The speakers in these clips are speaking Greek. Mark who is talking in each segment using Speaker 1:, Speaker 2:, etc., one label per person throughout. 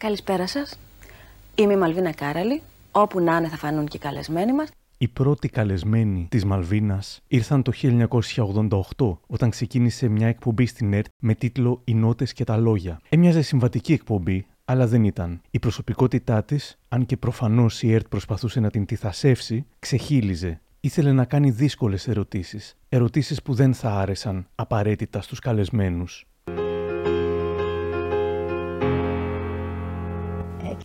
Speaker 1: Καλησπέρα σας. Είμαι η Μαλβίνα Κάραλη. Όπου να είναι θα φανούν και οι καλεσμένοι μας.
Speaker 2: Οι πρώτοι καλεσμένοι της Μαλβίνας ήρθαν το 1988 όταν ξεκίνησε μια εκπομπή στην ΕΡΤ με τίτλο «Οι νότες και τα λόγια». Έμοιαζε συμβατική εκπομπή, αλλά δεν ήταν. Η προσωπικότητά της, αν και προφανώς η ΕΡΤ προσπαθούσε να την τυθασεύσει, ξεχύλιζε. Ήθελε να κάνει δύσκολες ερωτήσεις. Ερωτήσεις που δεν θα άρεσαν απαραίτητα στους καλεσμένους.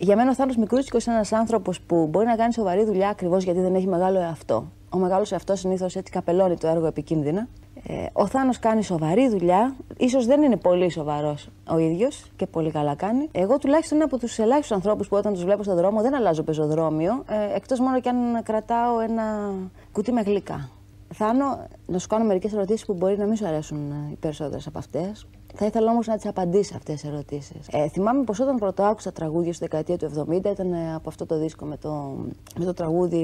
Speaker 1: Για μένα ο Θάνος Μικρούτσικος είναι ένας άνθρωπος που μπορεί να κάνει σοβαρή δουλειά ακριβώς γιατί δεν έχει μεγάλο εαυτό. Ο μεγάλος εαυτός συνήθως έτσι καπελώνει το έργο επικίνδυνα. Ε, ο Θάνος κάνει σοβαρή δουλειά. σω δεν είναι πολύ σοβαρός ο ίδιος και πολύ καλά κάνει. Εγώ τουλάχιστον είναι από τους ελάχιστους ανθρώπους που όταν τους βλέπω στον δρόμο δεν αλλάζω πεζοδρόμιο. Ε, Εκτός μόνο κι αν κρατάω ένα κουτί με γλυκά. Θάνο, να σου κάνω μερικές ερωτήσεις που μπορεί να μην σου αρέσουν ε, οι περισσότερες από αυτές. Θα ήθελα όμως να τις απαντήσει αυτές τι ερωτήσεις. Ε, θυμάμαι πως όταν πρώτο άκουσα τραγούδια στη δεκαετία του 70 ήταν ε, από αυτό το δίσκο με το, με το τραγούδι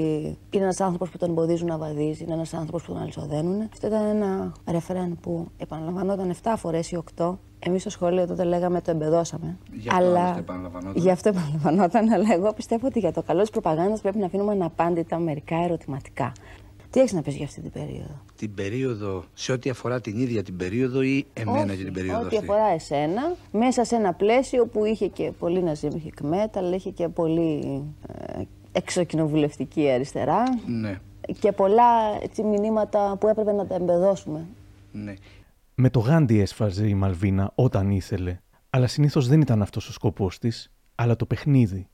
Speaker 1: Είναι ένας άνθρωπος που τον εμποδίζουν να βαδίζει, είναι ένας άνθρωπος που τον αλυσοδένουν. Αυτό ήταν ένα ρεφρέν που επαναλαμβανόταν 7 φορές ή 8 Εμείς στο σχολείο τότε λέγαμε το εμπεδώσαμε.
Speaker 3: Για αλλά... αυτό επαναλαμβανόταν.
Speaker 1: Γι' αυτό επαναλαμβανόταν, αλλά εγώ πιστεύω ότι για το καλό της προπαγάνδας πρέπει να αφήνουμε αναπάντητα μερικά ερωτηματικά. Τι έχεις να πεις για αυτή την περίοδο;
Speaker 3: Την περίοδο, σε ό,τι αφορά την ίδια την περίοδο ή εμένα για την περίοδο
Speaker 1: ό,τι αυτή; αφορά εσένα, μέσα σε ένα πλαίσιο που είχε και πολύ ναζίμ αλλά είχε και πολύ ε, εξοκοινοβουλευτική αριστερά.
Speaker 3: Ναι.
Speaker 1: Και πολλά έτσι, μηνύματα που έπρεπε να τα εμπεδώσουμε.
Speaker 3: Ναι.
Speaker 2: Με το Γάντι έσφαζε η Μαλβίνα όταν ήθελε, αλλά συνήθως δεν ήταν αυτός ο σκοπός της, αλλά το παιχνίδι.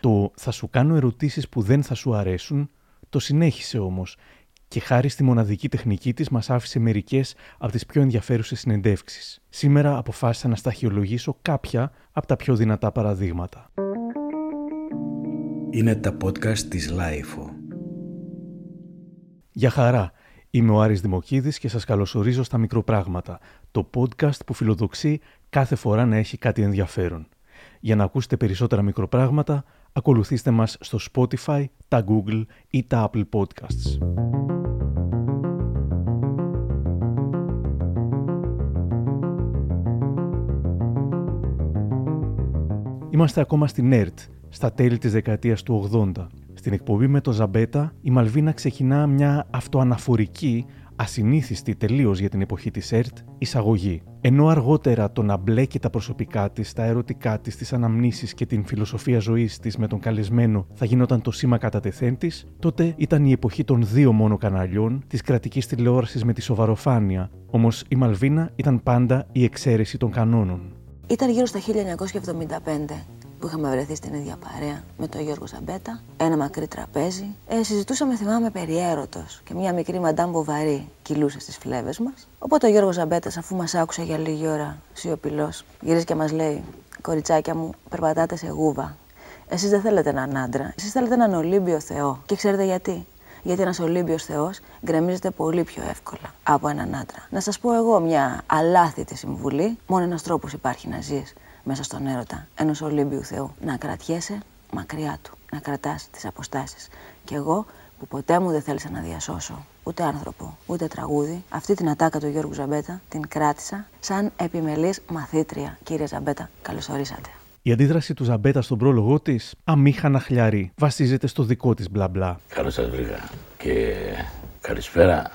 Speaker 2: Το θα σου κάνω ερωτήσεις που δεν θα σου αρέσουν, το συνέχισε όμως και χάρη στη μοναδική τεχνική της μας άφησε μερικές από τις πιο ενδιαφέρουσες συνεντεύξεις. Σήμερα αποφάσισα να σταχυολογήσω κάποια από τα πιο δυνατά παραδείγματα.
Speaker 3: Είναι τα podcast της LiFO.
Speaker 2: Για χαρά. Είμαι ο Άρης Δημοκίδης και σας καλωσορίζω στα Μικροπράγματα, το podcast που φιλοδοξεί κάθε φορά να έχει κάτι ενδιαφέρον. Για να ακούσετε περισσότερα μικροπράγματα, ακολουθήστε μας στο Spotify, τα Google ή τα Apple Podcasts. Είμαστε ακόμα στην ΕΡΤ, στα τέλη της δεκαετίας του 80. Στην εκπομπή με το Ζαμπέτα, η Μαλβίνα ξεκινά μια αυτοαναφορική, ασυνήθιστη τελείως για την εποχή της ΕΡΤ, εισαγωγή. Ενώ αργότερα το να μπλέκει τα προσωπικά της, τα ερωτικά της, τις αναμνήσεις και την φιλοσοφία ζωής της με τον καλεσμένο θα γινόταν το σήμα κατά τεθέν της, τότε ήταν η εποχή των δύο μόνο καναλιών, της κρατικής τηλεόρασης με τη σοβαροφάνεια. Όμως η Μαλβίνα ήταν πάντα η εξαίρεση των κανόνων.
Speaker 1: Ήταν γύρω στα 1975 που είχαμε βρεθεί στην ίδια παρέα με τον Γιώργο Ζαμπέτα, ένα μακρύ τραπέζι. Ε, συζητούσαμε, θυμάμαι, περί έρωτος και μια μικρή μαντάμ Μποβαρή κυλούσε στις φλέβες μας. Οπότε ο Γιώργος Ζαμπέτας, αφού μας άκουσε για λίγη ώρα σιωπηλός, γυρίζει και μας λέει: Κοριτσάκια μου, περπατάτε σε γούβα. Εσείς δεν θέλετε έναν άντρα, εσείς θέλετε έναν Ολύμπιο Θεό. Και ξέρετε γιατί; Γιατί ένας Ολύμπιος Θεός γκρεμίζεται πολύ πιο εύκολα από έναν άντρα. Να σας πω εγώ μια αλάθητη συμβουλή. Μόνο ένας τρόπος υπάρχει να ζεις μέσα στον έρωτα ενό Ολύμπιου Θεού. Να κρατιέσαι μακριά του. Να κρατάς τις αποστάσεις. Και εγώ που ποτέ μου δεν θέλησα να διασώσω ούτε άνθρωπο, ούτε τραγούδι, αυτή την ατάκα του Γιώργου Ζαμπέτα την κράτησα σαν επιμελής μαθήτρια. Κύριε Ζαμπέτα, καλώς ορίσατε.
Speaker 2: Η αντίδραση του Ζαμπέτα στον πρόλογό της, αμήχανα χλιαρή, βασίζεται στο δικό της μπλα μπλα.
Speaker 4: Καλώς σας βρήκα. Και καλησπέρα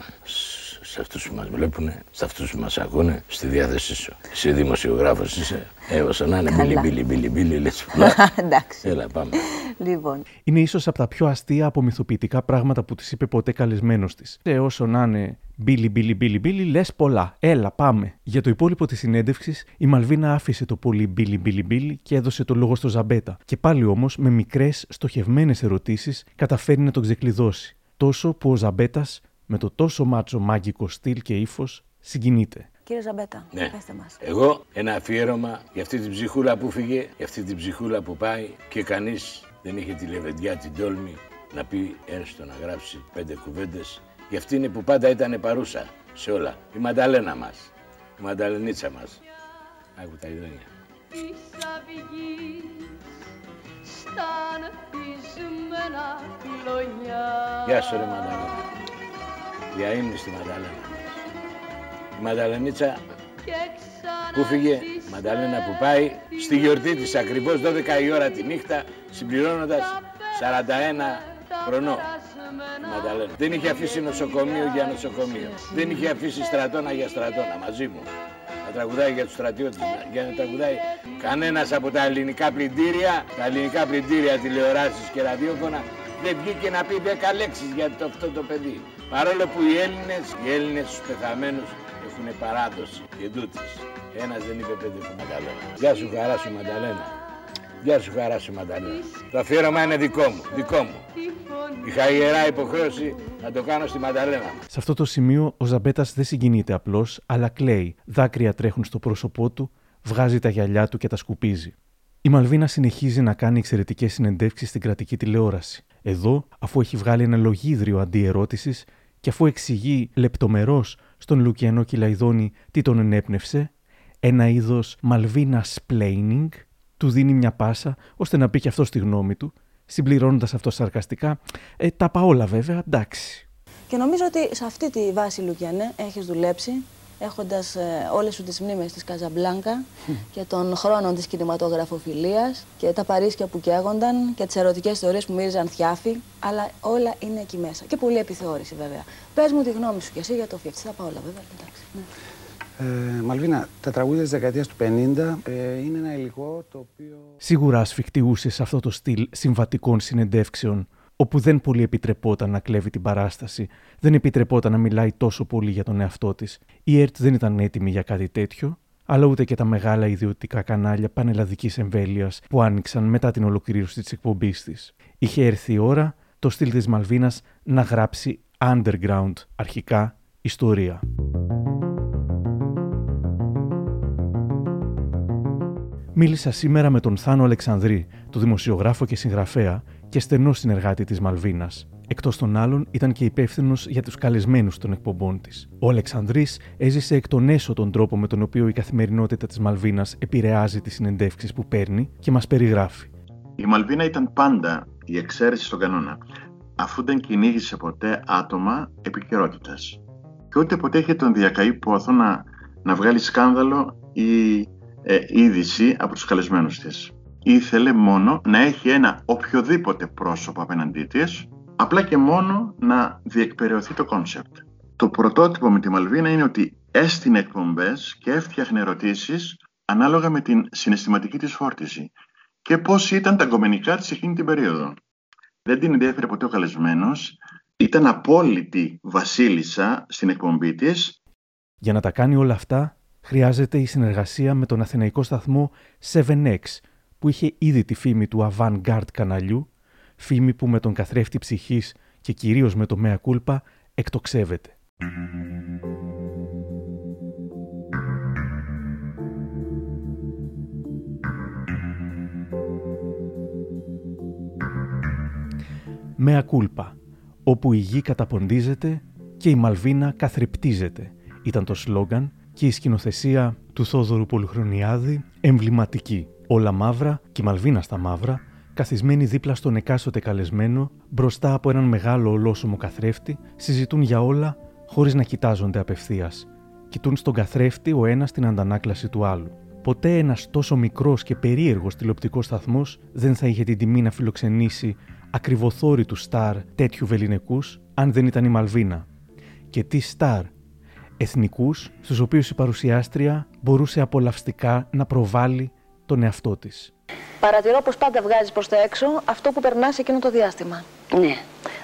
Speaker 4: σε αυτούς που μας βλέπουν, σε αυτούς που μας ακούνε, στη διάθεσή σου. Εσύ δημοσιογράφος είσαι. Έβασα να είναι μπιλι μπιλι μπιλι μπιλι, λες
Speaker 1: Εντάξει.
Speaker 4: Έλα, πάμε.
Speaker 1: Λοιπόν.
Speaker 2: Είναι ίσως από τα πιο αστεία απομυθοποιητικά πράγματα που της είπε ποτέ καλεσμένος της. Ε, όσο να είναι μπιλι μπιλι μπιλι μπιλι, λες πολλά. Έλα, πάμε. Για το υπόλοιπο της συνέντευξης, η Μαλβίνα άφησε το πολύ μπιλι μπιλι μπιλι και έδωσε το λόγο στο Ζαμπέτα. Και πάλι όμως, με μικρές στοχευμένες ερωτήσεις, καταφέρει να τον ξεκλειδώσει. Τόσο που ο Ζαμπέτας με το τόσο μάτσο μάγκικο στυλ και ύφος συγκινείται.
Speaker 1: Κύριε Ζαμπέτα,
Speaker 4: ναι.
Speaker 1: πέστε μας.
Speaker 4: Εγώ ένα αφιέρωμα για αυτή την ψυχούλα που φύγε, για αυτή την ψυχούλα που πάει και κανείς δεν είχε τη λεβεντιά, την τόλμη να πει έστω να γράψει πέντε κουβέντες. Για αυτήν που πάντα ήταν παρούσα σε όλα. Η Μανταλένα μας, η Μανταλενίτσα μας. Άκου τα ειδόνια. Γεια σου ρε Μανταλένα για ύμνη στη Μανταλένα. Η Μανταλενίτσα που φύγε Μανταλένα που πάει στη γιορτή της ακριβώς 12 η ώρα τη νύχτα συμπληρώνοντας 41 χρονών. Μανταλένα. Δεν είχε αφήσει νοσοκομείο για νοσοκομείο. Δεν είχε αφήσει στρατόνα για στρατόνα μαζί μου. Να τραγουδάει για τους στρατιώτες, για να τραγουδάει κανένας από τα ελληνικά πλυντήρια, τα ελληνικά πλυντήρια τηλεοράσεις και ραδιόφωνα δεν βγήκε να πει 10 λέξεις για το, αυτό το παιδί. Παρόλο που οι Έλληνες, οι Έλληνες στους πεθαμένους έχουν παράδοση και τούτης. Ένας δεν είπε πέντε του Μανταλένα. Γεια σου χαρά σου Μανταλένα. Γεια σου χαρά σου Μανταλένα. Το αφιέρωμα είναι δικό μου, δικό μου. Είχα ιερά υποχρέωση να το κάνω στη Μανταλένα.
Speaker 2: Σε αυτό το σημείο ο Ζαμπέτας δεν συγκινείται απλώς, αλλά κλαίει. Δάκρυα τρέχουν στο πρόσωπό του, βγάζει τα γυαλιά του και τα σκουπίζει. Η Μαλβίνα συνεχίζει να κάνει εξαιρετικές συνεντεύξεις στην κρατική τηλεόραση. Εδώ, αφού έχει βγάλει ένα λογίδριο αντιερώτησης και αφού εξηγεί λεπτομερώς στον Λουκιανό Κυλαϊδόνη τι τον ενέπνευσε, ένα είδος Μαλβίνα splaining, του δίνει μια πάσα ώστε να πει και αυτό τη γνώμη του, συμπληρώνοντας αυτό σαρκαστικά. Ε, τα όλα βέβαια, εντάξει.
Speaker 1: Και νομίζω ότι σε αυτή τη βάση, Λουκιανέ, έχεις δουλέψει έχοντας ε, όλες σου τις μνήμες της Καζαμπλάνκα και των χρόνων της κινηματογραφοφιλίας και τα Παρίσια που καίγονταν και τις ερωτικές ιστορίε που μύριζαν θιάφη. Αλλά όλα είναι εκεί μέσα. Και πολλή επιθεώρηση βέβαια. Πες μου τη γνώμη σου και εσύ για το Φιεφτ. Θα πάω όλα βέβαια. Εντάξει, ναι.
Speaker 3: Ε, Μαλβίνα, τα τραγούδια της δεκαετίας του 50 ε, είναι ένα υλικό το οποίο.
Speaker 2: Σίγουρα ασφιχτιούσε σε αυτό το στυλ συμβατικών συνεντεύξεων, όπου δεν πολύ επιτρεπόταν να κλέβει την παράσταση, δεν επιτρεπόταν να μιλάει τόσο πολύ για τον εαυτό της. Η ΕΡΤ δεν ήταν έτοιμη για κάτι τέτοιο, αλλά ούτε και τα μεγάλα ιδιωτικά κανάλια πανελλαδικής εμβέλειας που άνοιξαν μετά την ολοκλήρωση της εκπομπής της. Είχε έρθει η ώρα το στυλ της Μαλβίνας να γράψει underground, αρχικά, ιστορία. Μίλησα σήμερα με τον Θάνο Αλεξανδρή, το δημοσιογράφο και συγγραφέα και στενός συνεργάτη της Μαλβίνας. Εκτός των άλλων, ήταν και υπεύθυνος για τους καλεσμένους των εκπομπών της. Ο Αλεξανδρής έζησε εκ των έσω τον τρόπο με τον οποίο η καθημερινότητα της Μαλβίνας επηρεάζει τις συνεντεύξεις που παίρνει και μας περιγράφει.
Speaker 5: Η Μαλβίνα ήταν πάντα η εξαίρεση στον κανόνα, αφού δεν κυνήγησε ποτέ άτομα επικαιρότητας. Και ούτε ποτέ είχε τον διακαή πόθο να, να βγάλει σκάνδαλο ή ε, είδηση από τους καλεσμένους της. Ήθελε μόνο να έχει ένα οποιοδήποτε πρόσωπο απέναντί της, απλά και μόνο να διεκπεραιωθεί το concept. Το πρωτότυπο με τη Μαλβίνα είναι ότι έστεινε εκπομπές και έφτιαχνε ερωτήσεις ανάλογα με την συναισθηματική της φόρτιση και πώς ήταν τα γκομενικά της εκείνη την περίοδο. Δεν την ενδιαφέρει ποτέ ο καλεσμένος, ήταν απόλυτη βασίλισσα στην εκπομπή της.
Speaker 2: Για να τα κάνει όλα αυτά, χρειάζεται η συνεργασία με τον αθηναϊκό σταθμό 7X, που είχε ήδη τη φήμη του avant-garde καναλιού, φήμη που με τον καθρέφτη ψυχής και κυρίως με το μέα κούλπα εκτοξεύεται. Μέα κούλπα, όπου η γη καταποντίζεται και η Μαλβίνα καθρεπτίζεται, ήταν το σλόγκαν και η σκηνοθεσία του Θόδωρου Πολυχρονιάδη εμβληματική. Όλα μαύρα και η Μαλβίνα στα μαύρα, καθισμένοι δίπλα στον εκάστοτε καλεσμένο, μπροστά από έναν μεγάλο ολόσωμο καθρέφτη, συζητούν για όλα χωρίς να κοιτάζονται απευθείας. Κοιτούν στον καθρέφτη ο ένας την αντανάκλαση του άλλου. Ποτέ ένας τόσο μικρός και περίεργος τηλεοπτικός σταθμός δεν θα είχε την τιμή να φιλοξενήσει ακριβοθόρητου στάρ τέτοιου βεληνικούς, αν δεν ήταν η Μαλβίνα. Και τι στάρ εθνικούς, στους οποίους η παρουσιάστρια μπορούσε απολαυστικά να προβάλλει τον εαυτό της.
Speaker 1: Παρατηρώ πως πάντα βγάζεις προς τα έξω αυτό που περνάς εκείνο το διάστημα.
Speaker 6: Ναι.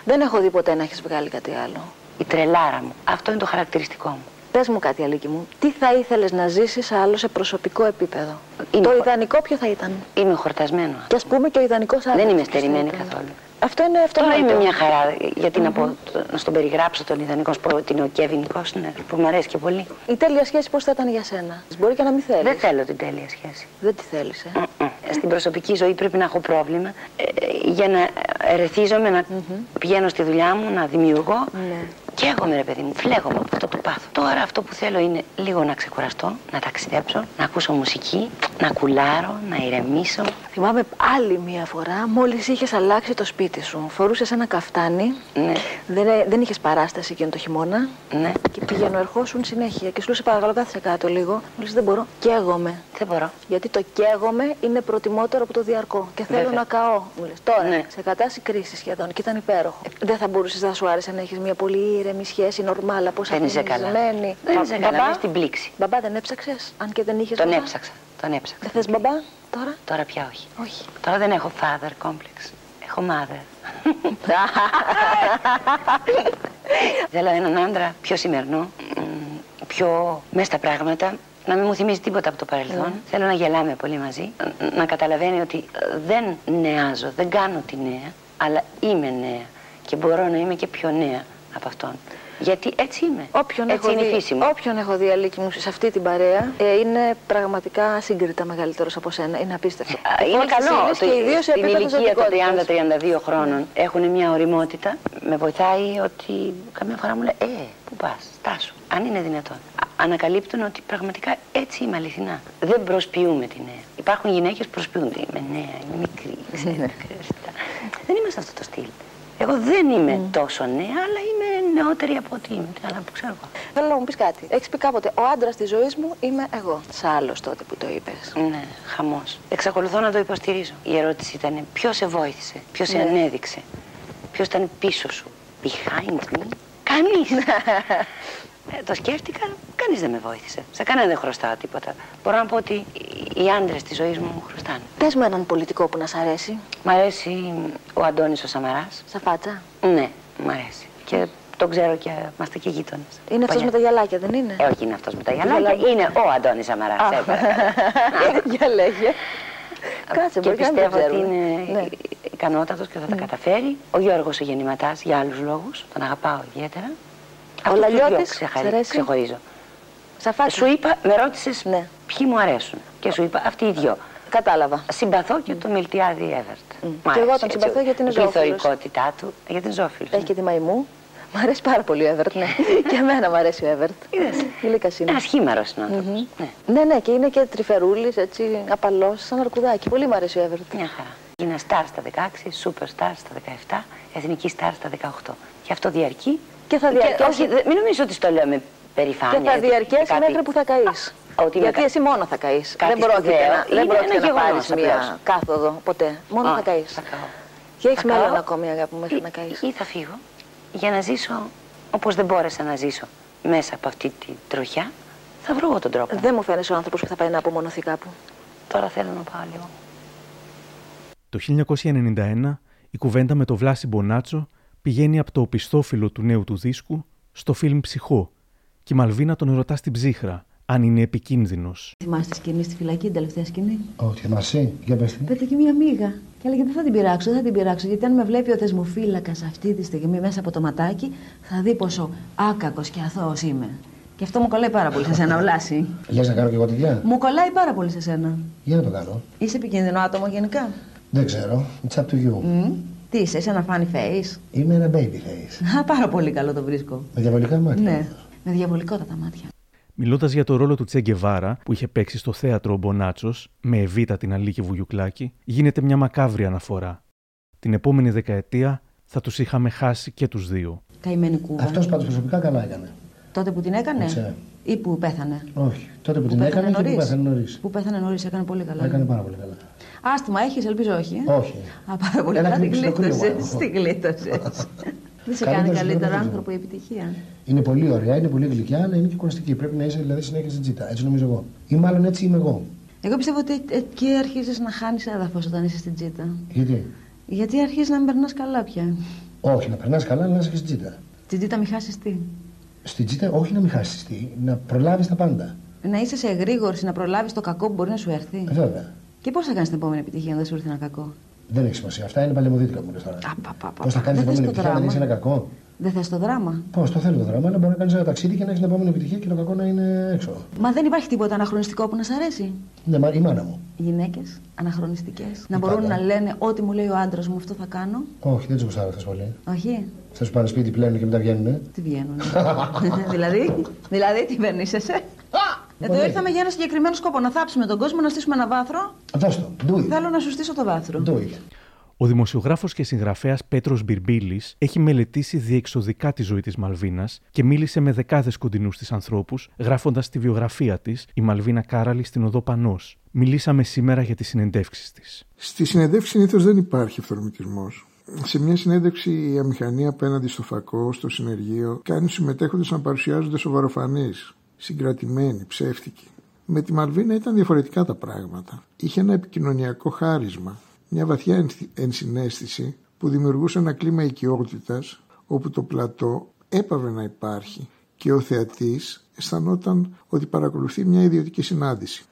Speaker 1: Δεν έχω δει ποτέ να έχεις βγάλει κάτι άλλο.
Speaker 6: Η τρελάρα μου. Αυτό είναι το χαρακτηριστικό μου.
Speaker 1: Πες μου κάτι, Αλίκη μου. Τι θα ήθελες να ζήσεις άλλο σε προσωπικό επίπεδο; το ιδανικό ποιο θα ήταν;
Speaker 6: Είμαι χορτασμένο.
Speaker 1: Και ας πούμε και ο ιδανικός
Speaker 6: άντρας. Δεν είμαι στερημένη καθόλου.
Speaker 1: Αυτό είναι αυτό.
Speaker 6: Τώρα είμαι μια χαρά. Γιατί mm -hmm. να, πω, να στον περιγράψω τον ιδανικό σπορ, ότι είναι ο Κέβιν Κόστνερ, που μου αρέσει και πολύ.
Speaker 1: Η τέλεια σχέση πώς θα ήταν για σένα; Μπορεί και να μην θέλεις.
Speaker 6: Δεν θέλω την τέλεια σχέση.
Speaker 1: Δεν τη θέλεις, ε; Mm -mm.
Speaker 6: Στην προσωπική ζωή πρέπει να έχω πρόβλημα ε, για να ερεθίζομαι, να πηγαίνω στη δουλειά μου, να δημιουργώ. Ναι. Και εγώ ρε παιδί μου, φλέγομαι από αυτό το πάθος. Τώρα αυτό που θέλω είναι λίγο να ξεκουραστώ, να ταξιδέψω, να ακούσω μουσική, να κουλάρω, να ηρεμήσω.
Speaker 1: Θυμάμαι άλλη μία φορά, μόλις είχες αλλάξει το σπίτι σου. Φορούσες ένα καφτάνι.
Speaker 6: Ναι.
Speaker 1: Δεν, δεν είχες παράσταση εκείνο το χειμώνα.
Speaker 6: Ναι.
Speaker 1: Και πήγαινε ερχόσουν συνέχεια. Και σου λέει: Παρακαλώ, κάθισε κάτω λίγο. Μου λες, Δεν μπορώ. Καίγομαι.
Speaker 6: Δεν μπορώ.
Speaker 1: Γιατί το καίγομαι είναι προτιμότερο από το διαρκώ. Και θέλω
Speaker 6: Βέβαια.
Speaker 1: να καώ. Μου λες, Τώρα,
Speaker 6: Ναι.
Speaker 1: σε κατάσταση κρίσης σχεδόν και ήταν υπέροχο. Δεν θα μπορούσες να σου άρεσε να έχεις μια πολύ ήρεμη σχέση, νορμάλ, από
Speaker 6: Δεν είσαι καλά. Δεν είσαι καλά, μες στην πλήξη.
Speaker 1: Μπαμπά δεν έψαξες, αν και δεν είχες.
Speaker 6: Τον έψαξα. Τον έψαξα.
Speaker 1: Δεν θες μπαμπά τώρα;
Speaker 6: Τώρα πια όχι.
Speaker 1: Όχι.
Speaker 6: Τώρα δεν έχω father complex. Έχω mother. Θέλω έναν άντρα πιο σημερινό, μ, πιο μέσα στα πράγματα, να μην μου θυμίζει τίποτα από το παρελθόν. Θέλω να γελάμε πολύ μαζί, να καταλαβαίνει ότι ε, δεν νεάζω, δεν κάνω τη νέα, αλλά είμαι νέα και μπορώ να είμαι και πιο νέα από αυτόν. Γιατί έτσι είμαι.
Speaker 1: Όποιον
Speaker 6: έτσι
Speaker 1: έχω
Speaker 6: είναι η
Speaker 1: δει,
Speaker 6: φύση μου.
Speaker 1: Όποιον έχω δει αλήκη μου σε αυτή την παρέα ε, είναι πραγματικά σύγκριτα μεγαλύτερος από σένα. Είναι απίστευτο.
Speaker 6: Α, Είναι
Speaker 1: Όλες τις
Speaker 6: καλό.
Speaker 1: ύλες
Speaker 6: Το,
Speaker 1: και ιδίως σε
Speaker 6: στην
Speaker 1: επίπεδο
Speaker 6: ηλικία των
Speaker 1: ζωτικότητας.
Speaker 6: 30-32 χρόνων έχουν μια οριμότητα. Με βοηθάει ότι καμιά φορά μου λέει Ε, πού πας, στάσου. Αν είναι δυνατόν. Α- Ανακαλύπτουν ότι πραγματικά έτσι είμαι αληθινά. Δεν προσποιούμε τη νέα. Υπάρχουν γυναίκες που προσποιούνται. Είμαι νέα, είμαι μικρή, ξέρω, ξέρεις, αυτά. Δεν είμαι σε αυτό το στυλ. Εγώ δεν είμαι τόσο νέα, αλλά είμαι νεότερη από ό,τι είμαι. Τι άλλο που ξέρω εγώ.
Speaker 1: Θέλω να μου πεις κάτι. Έχεις πει κάποτε: Ο άντρας της ζωής μου είμαι εγώ. Σ' άλλος τότε που το είπες.
Speaker 6: Ναι, χαμός. Εξακολουθώ να το υποστηρίζω. Η ερώτηση ήταν ποιος σε βοήθησε, ποιος σε
Speaker 1: Ναι.
Speaker 6: ανέδειξε, ποιος ήταν πίσω σου. Behind me; Κανείς. ε, το σκέφτηκα, κανείς δεν με βοήθησε. Σε κανένα δεν χρωστάω τίποτα. Μπορώ να πω ότι οι- οι άντρες της ζωής μου μου χρωστάνε.
Speaker 1: Πες μου έναν πολιτικό που να σ' αρέσει.
Speaker 6: Μ' αρέσει ο Αντώνης ο Σαμαράς.
Speaker 1: Σα φάτσα.
Speaker 6: Ναι, μ' αρέσει. Και τον ξέρω και είμαστε και γείτονες.
Speaker 1: Είναι αυτός με τα γυαλάκια, δεν είναι;
Speaker 6: Ε, όχι, είναι αυτός με τα γυαλάκια.
Speaker 1: γυαλάκια.
Speaker 6: Είναι ο Αντώνης Σαμαράς.
Speaker 1: Για λέγε. Κάτσε,
Speaker 6: και
Speaker 1: μπορεί να μην
Speaker 6: πιστεύω ότι
Speaker 1: ξέρουμε.
Speaker 6: είναι
Speaker 1: Ναι.
Speaker 6: ικανότατος και θα τα καταφέρει. Ο Γιώργος ο γεννηματάς για άλλους λόγους, τον αγαπάω ιδιαίτερα. Αυτούς τους
Speaker 1: Λαλιώτης,
Speaker 6: δύο
Speaker 1: σ'
Speaker 6: ξεχαρι-
Speaker 1: αρέσει;
Speaker 6: ξεχωρίζω.
Speaker 1: Σα φάτσα.
Speaker 6: Σου είπα, με ρώτησες
Speaker 1: Ναι.
Speaker 6: ποιοι μου αρέσουν και σου είπα αυτοί οι δυο.
Speaker 1: Κατάλαβα.
Speaker 6: Συμπαθώ και τον Μιλτιάδη Εύερτ. Μ'
Speaker 1: Και εγώ
Speaker 6: άρεσε,
Speaker 1: τον
Speaker 6: έτσι,
Speaker 1: συμπαθώ γιατί είναι
Speaker 6: Η
Speaker 1: ζώφιλος.
Speaker 6: πληθωρικότητά του, γιατί είναι ζώφιλος.
Speaker 1: Έχει και τη μαϊμού. Μ' αρέσει πάρα πολύ ο Εύερτ. Ναι. και εμένα μου αρέσει ο Εύερτ.
Speaker 6: Είδες.
Speaker 1: Γλύκα είναι.
Speaker 6: Ένα χήμαρο είναι άνθρωπος. Ναι,
Speaker 1: Ναι, ναι, και είναι και τρυφερούλης, έτσι, απαλός, σαν αρκουδάκι. Πολύ μου αρέσει ο Εύερτ.
Speaker 6: μια χαρά. Είναι star στα 16, super star στα 17, εθνική star στα 18. Και αυτό διαρκεί.
Speaker 1: Και θα διαρκέσει.
Speaker 6: όχι, δεν- μην νομίζω ότι στο λέω με περηφάνεια.
Speaker 1: Και θα
Speaker 6: ότι-
Speaker 1: διαρκέσει
Speaker 6: κάτι-
Speaker 1: μέχρι που θα καείς.
Speaker 6: ότι είναι
Speaker 1: Γιατί
Speaker 6: κα-
Speaker 1: εσύ μόνο θα καείς.
Speaker 6: κάτι
Speaker 1: Δεν πρόκειται
Speaker 6: σπουδαίο.
Speaker 1: να, δεν
Speaker 6: Είναι
Speaker 1: πρόκειται
Speaker 6: ένα
Speaker 1: να
Speaker 6: γεγονός
Speaker 1: πάρεις μια
Speaker 6: απλώς.
Speaker 1: κάθοδο ποτέ. Μόνο
Speaker 6: Α,
Speaker 1: θα καείς.
Speaker 6: θα καώ.
Speaker 1: Και έχεις
Speaker 6: Θα καώ.
Speaker 1: μέλλον ακόμη, αγάπη μου, μέχρι
Speaker 6: Ή-
Speaker 1: να καείς.
Speaker 6: Ή θα φύγω για να ζήσω όπως δεν μπόρεσα να ζήσω μέσα από αυτή τη τροχιά. Θα βρω εγώ τον τρόπο.
Speaker 1: Δεν μου φαίνεσαι ο άνθρωπος που θα πάει να απομονωθεί κάπου.
Speaker 6: Τώρα θέλω να πάω λίγο.
Speaker 2: Το 1991 η κουβέντα με το Βλάση Μπονάτσο πηγαίνει από το οπισθόφυλλο του νέου του δίσκου στο φιλμ «Ψυχό» και η Μαλβίνα τον ρωτά στην ψύχρα αν είναι επικίνδυνος.
Speaker 7: Θυμάστε τη σκηνή στη φυλακή, την τελευταία σκηνή;
Speaker 3: Όχι, θυμάσαι, για πες τι.
Speaker 7: Πέτυχε μία μίγα. Και έλεγε δεν θα την πειράξω, δεν θα την πειράξω. Γιατί αν με βλέπει ο θεσμοφύλακας αυτή τη στιγμή μέσα από το ματάκι, θα δει πόσο άκακος και αθώος είμαι. Και αυτό μου κολλάει πάρα πολύ σε σένα, Βλάση.
Speaker 3: Λες να κάνω και εγώ τέτοια.
Speaker 7: Μου κολλάει πάρα πολύ σε σένα.
Speaker 3: Για να το κάνω.
Speaker 7: Είσαι επικίνδυνο άτομο γενικά;
Speaker 3: Δεν ξέρω. It's up to you.
Speaker 7: Μμ. Τι είσαι, είσαι ένα funny face;
Speaker 3: Είμαι ένα baby face.
Speaker 7: Α, πάρα πολύ καλό το βρίσκω.
Speaker 3: Με διαβολικά μάτια.
Speaker 7: Ναι, με διαβολικότατα μάτια.
Speaker 2: Μιλώντας για το ρόλο του Τσέγκεβάρα που είχε παίξει στο θέατρο ο Μπονάτσο με Εβίτα την Αλίκη Βουγιουκλάκη, γίνεται μια μακάβρια αναφορά. Την επόμενη δεκαετία θα τους είχαμε χάσει και τους δύο.
Speaker 7: Καημένη κούβα.
Speaker 3: Αυτός πάντως προσωπικά καλά έκανε.
Speaker 7: Τότε που την έκανε
Speaker 3: Ξέρω.
Speaker 7: ή που πέθανε;
Speaker 3: Όχι. Τότε που,
Speaker 7: Που
Speaker 3: την έκανε και που
Speaker 7: νωρίς.
Speaker 3: πέθανε νωρίς.
Speaker 7: Που πέθανε νωρίς, έκανε πολύ καλά.
Speaker 3: Έκανε πάρα πολύ καλά.
Speaker 7: Άστιμα έχεις, ελπίζω όχι. Ε;
Speaker 3: Όχι.
Speaker 7: Α, πάρα πολύ
Speaker 3: Ένα
Speaker 7: καλά. Την
Speaker 3: κλικ στο κρύο,
Speaker 7: γλίτωσες.
Speaker 3: Μάλλον.
Speaker 7: Την γλίτωσε. Δεν σε
Speaker 3: Καλύτερος
Speaker 7: κάνει
Speaker 3: στην
Speaker 7: καλύτερο
Speaker 3: Ευρώπη.
Speaker 7: άνθρωπο η επιτυχία.
Speaker 3: Είναι πολύ ωραία, είναι πολύ γλυκιά, αλλά είναι και κουραστική. Πρέπει να είσαι δηλαδή συνέχεια στην τζίτα. Έτσι νομίζω εγώ. Ή μάλλον έτσι είμαι εγώ.
Speaker 7: Εγώ πιστεύω ότι εκεί αρχίζεις να χάνεις έδαφος όταν είσαι στην τζίτα.
Speaker 3: Γιατί;
Speaker 7: Γιατί αρχίζεις να μην περνάς καλά πια.
Speaker 3: Όχι, να περνάς καλά, αλλά να είσαι και στην τζίτα.
Speaker 7: Την τζίτα μην χάσεις τι;
Speaker 3: Στην τζίτα, όχι να μην χάσεις τι, να προλάβεις τα πάντα.
Speaker 7: Να είσαι σε εγρήγορση να προλάβεις το κακό που μπορεί να σου έρθει.
Speaker 3: Ε, βέβαια.
Speaker 7: Και πώς θα κάνεις την επόμενη επιτυχία αν δεν σου έρθει ένα κακό;
Speaker 3: Δεν έχει σημασία. Αυτά είναι παλαιομοδίτικα που μου λε τώρα.
Speaker 7: Α, πα, πα, πα,
Speaker 3: Πώς θα
Speaker 7: πα.
Speaker 3: κάνεις την
Speaker 7: Δεν θες
Speaker 3: επόμενη
Speaker 7: το
Speaker 3: επιτυχία, αν
Speaker 7: δράμα.
Speaker 3: έχει ένα κακό;
Speaker 7: Δεν θες το δράμα.
Speaker 3: Πώς, το θέλω το δράμα, αλλά μπορεί να κάνεις ένα ταξίδι και να έχεις την επόμενη επιτυχία και το κακό να είναι έξω.
Speaker 7: Μα δεν υπάρχει τίποτα αναχρονιστικό που να σ' αρέσει.
Speaker 3: Ναι, μα- η μάνα μου.
Speaker 7: Οι γυναίκες, αναχρονιστικές, να
Speaker 3: Ε,
Speaker 7: μπορούν
Speaker 3: πάντα.
Speaker 7: να λένε ό,τι μου λέει ο άντρας μου, αυτό θα κάνω.
Speaker 3: Όχι, δεν τους γουστάρω αυτέ πολύ.
Speaker 7: Όχι.
Speaker 3: Θα σου πάνε σπίτι πλέον και μετά βγαίνουν.
Speaker 7: Τι βγαίνουν. δηλαδή, δηλαδή τι παίρνεις εσύ; Εδώ ήρθαμε για ένα συγκεκριμένο σκοπό. Να θάψουμε τον κόσμο, να στήσουμε ένα βάθρο.
Speaker 3: Δώσ' το. Do it.
Speaker 7: Θέλω να σου στήσω το βάθρο.
Speaker 3: Do it.
Speaker 2: Ο δημοσιογράφος και συγγραφέας Πέτρος Μπυρμπίλη έχει μελετήσει διεξοδικά τη ζωή της Μαλβίνας και μίλησε με δεκάδες κοντινούς της ανθρώπους, γράφοντας τη βιογραφία της Η Μαλβίνα Κάραλη στην Οδό Πανός. Μιλήσαμε σήμερα για τις συνεντεύξεις της.
Speaker 8: Στη συνεντεύξη συνήθως δεν υπάρχει ευθορμητισμό. Σε μια συνέντευξη η αμηχανία απέναντι στο φακό, στο συνεργείο, κάνει του συμμετέχοντες να παρουσιάζονται σοβαροφανείς, συγκρατημένοι, ψεύτικοι. Με τη Μαλβίνα ήταν διαφορετικά τα πράγματα. Είχε ένα επικοινωνιακό χάρισμα, μια βαθιά ενθυ- ενσυναίσθηση που δημιουργούσε ένα κλίμα οικειότητας όπου το πλατό έπαβε να υπάρχει και ο θεατής αισθανόταν ότι παρακολουθεί μια ιδιωτική συνάντηση.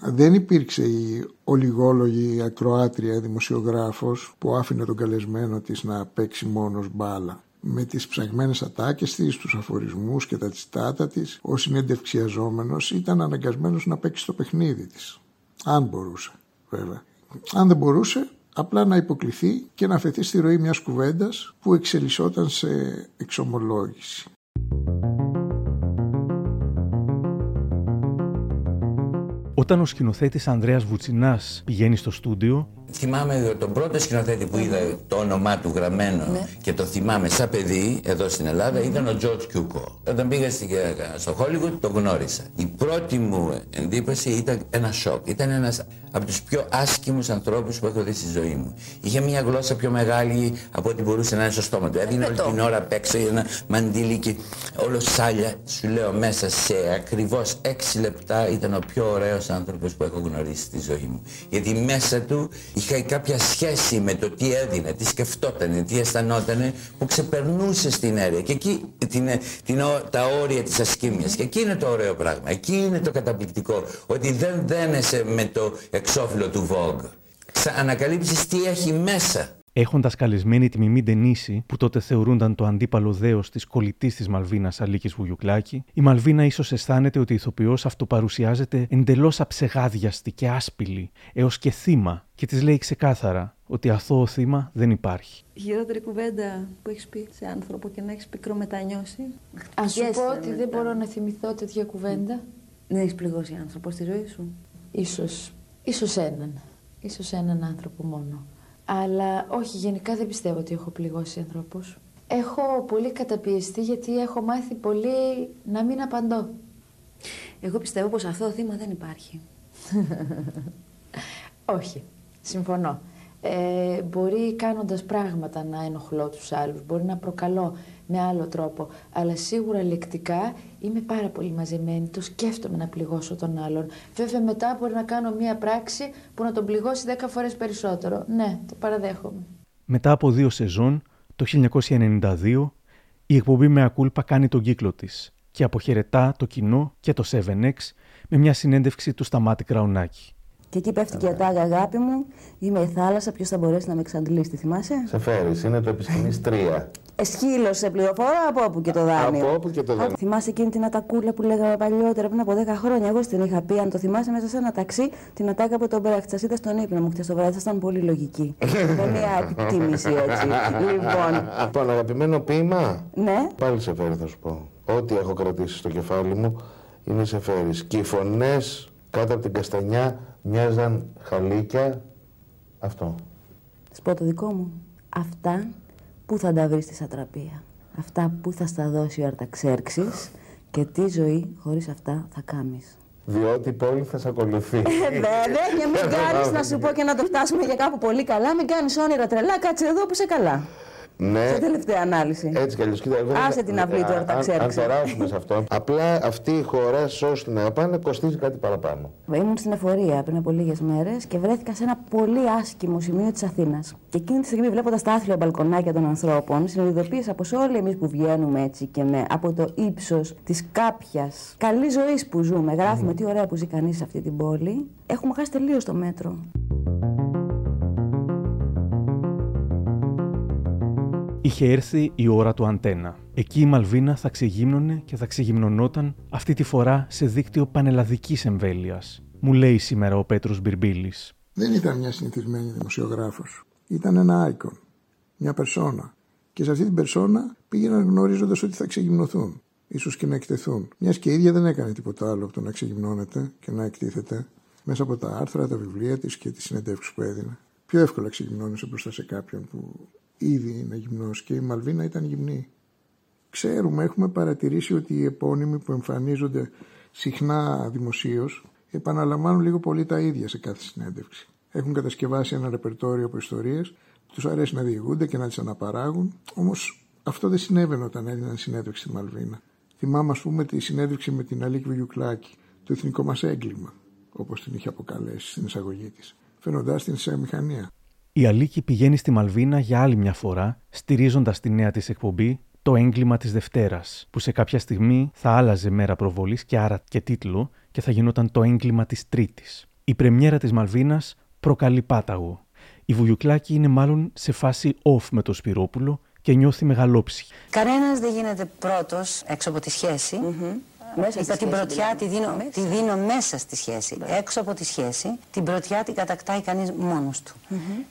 Speaker 8: Δεν υπήρξε η ολιγόλογη ακροάτρια δημοσιογράφος που άφηνε τον καλεσμένο της να παίξει μόνος μπάλα. Με τις ψαγμένες ατάκες της, τους αφορισμούς και τα τσιτάτα της, ο συνεντευξιαζόμενος ήταν αναγκασμένος να παίξει το παιχνίδι της. Αν μπορούσε, βέβαια. Αν δεν μπορούσε, απλά να υποκληθεί και να αφαιθεί στη ροή μιας κουβέντας που εξελισσόταν σε εξομολόγηση.
Speaker 2: Όταν ο σκηνοθέτης Ανδρέας Βουτσινάς πηγαίνει στο στούντιο,
Speaker 9: Θυμάμαι τον πρώτο σκηνοθέτη που είδα το όνομά του γραμμένο και το θυμάμαι σαν παιδί εδώ στην Ελλάδα ήταν ο George Κιούκο. Όταν πήγα στη- στο Hollywood τον γνώρισα. Η πρώτη μου εντύπωση ήταν ένα σοκ. Ήταν ένας από τους πιο άσχημους ανθρώπους που έχω δει στη ζωή μου. Είχε μια γλώσσα πιο μεγάλη από ό,τι μπορούσε να είναι στο στόμα του. Έδινε όλη την ώρα απ' έξω ένα μαντίλι και όλο σάλια. Σου λέω μέσα σε ακριβώς έξι λεπτά ήταν ο πιο ωραίος άνθρωπος που έχω γνωρίσει στη ζωή μου. Γιατί μέσα του είχε κάποια σχέση με το τι έδινε, τι σκεφτόταν, τι αισθανόταν που ξεπερνούσε στην αίρια. Και εκεί την, την, τα όρια της ασκήμιας. Και εκεί είναι το ωραίο πράγμα. Εκεί είναι το καταπληκτικό. Ότι δεν δένεσαι με το εξώφυλλο του Vogue. Ξα- Ανακαλύψεις τι έχει μέσα.
Speaker 2: Έχοντας καλεσμένη τη Μιμή Ντενίση, που τότε θεωρούνταν το αντίπαλο δέος της κολλητής της Μαλβίνας Αλίκης Βουγιουκλάκη, η Μαλβίνα ίσως αισθάνεται ότι η ηθοποιός αυτοπαρουσιάζεται εντελώς αψεγάδιαστη και άσπηλη, έως και θύμα, και της λέει ξεκάθαρα ότι αθώο θύμα δεν υπάρχει.
Speaker 1: Η χειρότερη κουβέντα που έχεις πει σε άνθρωπο και να έχεις πικρό μετανιώσει.
Speaker 10: Α σου
Speaker 1: Χτυπιέσαι
Speaker 10: πω ότι δεν
Speaker 1: μετά.
Speaker 10: μπορώ να θυμηθώ τέτοια κουβέντα.
Speaker 1: Δεν έχεις πληγώσει άνθρωπο στη ζωή σου;
Speaker 10: Ίσως, ίσως έναν. Ίσως έναν άνθρωπο μόνο. Αλλά όχι, γενικά δεν πιστεύω ότι έχω πληγώσει ανθρώπους. Έχω πολύ καταπιεστεί γιατί έχω μάθει πολύ να μην απαντώ.
Speaker 1: Εγώ πιστεύω πως αθώο θύμα δεν υπάρχει.
Speaker 10: όχι, συμφωνώ. Ε, μπορεί κάνοντας πράγματα να ενοχλώ τους άλλους, μπορεί να προκαλώ με άλλο τρόπο, αλλά σίγουρα λεκτικά είμαι πάρα πολύ μαζεμένη, το σκέφτομαι να πληγώσω τον άλλον. Βέβαια μετά μπορεί να κάνω μία πράξη που να τον πληγώσει δέκα φορές περισσότερο. Ναι, το παραδέχομαι.
Speaker 2: Μετά από δύο σεζόν, το 1992, η εκπομπή με ακούλπα κάνει τον κύκλο της και αποχαιρετά το κοινό και το 7X με μια συνέντευξη του Σταμάτη Κραουνάκη.
Speaker 1: Και εκεί πέφτει και η ατάγα, αγάπη μου. Είμαι η θάλασσα, ποιος θα μπορέσει να με εξαντλήσει, τη θυμάσαι;
Speaker 11: Σε φέρεις, είναι το επισκηνή 3.
Speaker 1: Εσχύλωσε πληροφορά από όπου και το δάνειο.
Speaker 11: Από όπου και το δάνειο.
Speaker 1: Α, θυμάσαι εκείνη την ατακούλα που λέγαμε παλιότερα πριν από 10 χρόνια. Εγώ στην είχα πει, αν το θυμάσαι, μέσα σε ένα ταξί, την ατάκα από τον Μπρέχτ. Σας είδα στον ύπνο μου χτες το βράδυ, θα ήταν πολύ λογική. Με μια επιτίμηση έτσι. λοιπόν,
Speaker 11: Το αγαπημένο ποίημα.
Speaker 1: ναι,
Speaker 11: Πάλι σε φέρει, θα σου πω. Ό,τι έχω κρατήσει στο κεφάλι μου είναι σε φέρεις. Και οι φωνές κάτω από την καστανιά μοιάζαν χαλίκια. Αυτό.
Speaker 1: σου πω το δικό μου. Αυτά που θα τα βρεις στη σατραπία. Αυτά που θα στα δώσει ο Αρταξέρξης και τι ζωή χωρίς αυτά θα κάνεις.
Speaker 11: Διότι η πόλη θα σε ακολουθεί.
Speaker 1: Ε, Βέβαια, και μην κάνεις να σου πω και να το φτάσουμε για κάπου πολύ καλά. Μην κάνεις όνειρα τρελά, κάτσε εδώ που είσαι καλά.
Speaker 11: Ναι.
Speaker 1: Σε τελευταία ανάλυση.
Speaker 11: Έτσι κι αλλιώς, κοίτα, εγώ δεν-
Speaker 1: Άσε την αυλή τώρα, τα
Speaker 11: αν-
Speaker 1: ξέρεις.
Speaker 11: Αν περάσουμε σε αυτό. Απλά αυτή η χώρα, ώστε να πάνε, κοστίζει κάτι παραπάνω.
Speaker 1: Ήμουν στην εφορία πριν από λίγες μέρες και βρέθηκα σε ένα πολύ άσχημο σημείο της Αθήνας. Και εκείνη τη στιγμή, βλέποντας τα άθλια μπαλκονάκια των ανθρώπων, συνειδητοποίησα πως όλοι εμείς που βγαίνουμε έτσι και με από το ύψος της κάποιας καλής ζωής που ζούμε, γράφουμε τι ωραία που ζει κανείς σε αυτή την πόλη, έχουμε χάσει τελείως το μέτρο.
Speaker 2: Είχε έρθει η ώρα του αντένα. Εκεί η Μαλβίνα θα ξεγύμνωνε και θα ξεγυμνωνόταν αυτή τη φορά σε δίκτυο πανελλαδικής εμβέλειας. Μου λέει σήμερα ο Πέτρος Μπυρμπίλης.
Speaker 8: Δεν ήταν μια συνηθισμένη δημοσιογράφος. Ήταν ένα icon, μια περσόνα. Και σε αυτή την περσόνα πήγαιναν γνωρίζοντας ότι θα ξεγυμνοθούν. ίσως και να εκτεθούν. Μιας και η ίδια δεν έκανε τίποτα άλλο από το να ξεγυμνώνεται και να εκτίθεται μέσα από τα άρθρα, τα βιβλία της και τις συνεντεύξεις που έδινε. Πιο εύκολα ξεγυμνώνεσαι μπροστά σε κάποιον που ήδη είναι γυμνός και η Μαλβίνα ήταν γυμνή. Ξέρουμε, έχουμε παρατηρήσει ότι οι επώνυμοι που εμφανίζονται συχνά δημοσίως επαναλαμβάνουν λίγο πολύ τα ίδια σε κάθε συνέντευξη. Έχουν κατασκευάσει ένα ρεπερτόριο από ιστορίες, τους αρέσει να διηγούνται και να τις αναπαράγουν, όμως αυτό δεν συνέβαινε όταν έδιναν συνέντευξη στη Μαλβίνα. Θυμάμαι, ας πούμε, τη συνέντευξη με την Αλίκη Βιουκλάκη, το εθνικό μας έγκλημα, όπως την είχε αποκαλέσει στην εισαγωγή της, φαίνοντάς την σε μηχανία.
Speaker 2: Η Αλίκη πηγαίνει στη Μαλβίνα για άλλη μια φορά, στηρίζοντας τη νέα της εκπομπή Το έγκλημα της Δευτέρας, που σε κάποια στιγμή θα άλλαζε μέρα προβολής και άρα και τίτλο και θα γινόταν Το έγκλημα της Τρίτης. Η πρεμιέρα της Μαλβίνας προκαλεί πάταγο. Η Βουγιουκλάκη είναι μάλλον σε φάση off με το Σπυρόπουλο και νιώθει μεγαλόψυχη.
Speaker 6: Κανένας δεν γίνεται πρώτος έξω από τη σχεση
Speaker 1: Μέσα
Speaker 6: Είπα
Speaker 1: στη
Speaker 6: την
Speaker 1: σχέση,
Speaker 6: πρωτιά
Speaker 1: δηλαδή.
Speaker 6: τη δίνω,
Speaker 1: Μέσα.
Speaker 6: τη δίνω μέσα στη σχέση. Έξω από τη σχέση, την πρωτιά την κατακτάει κανείς μόνος του.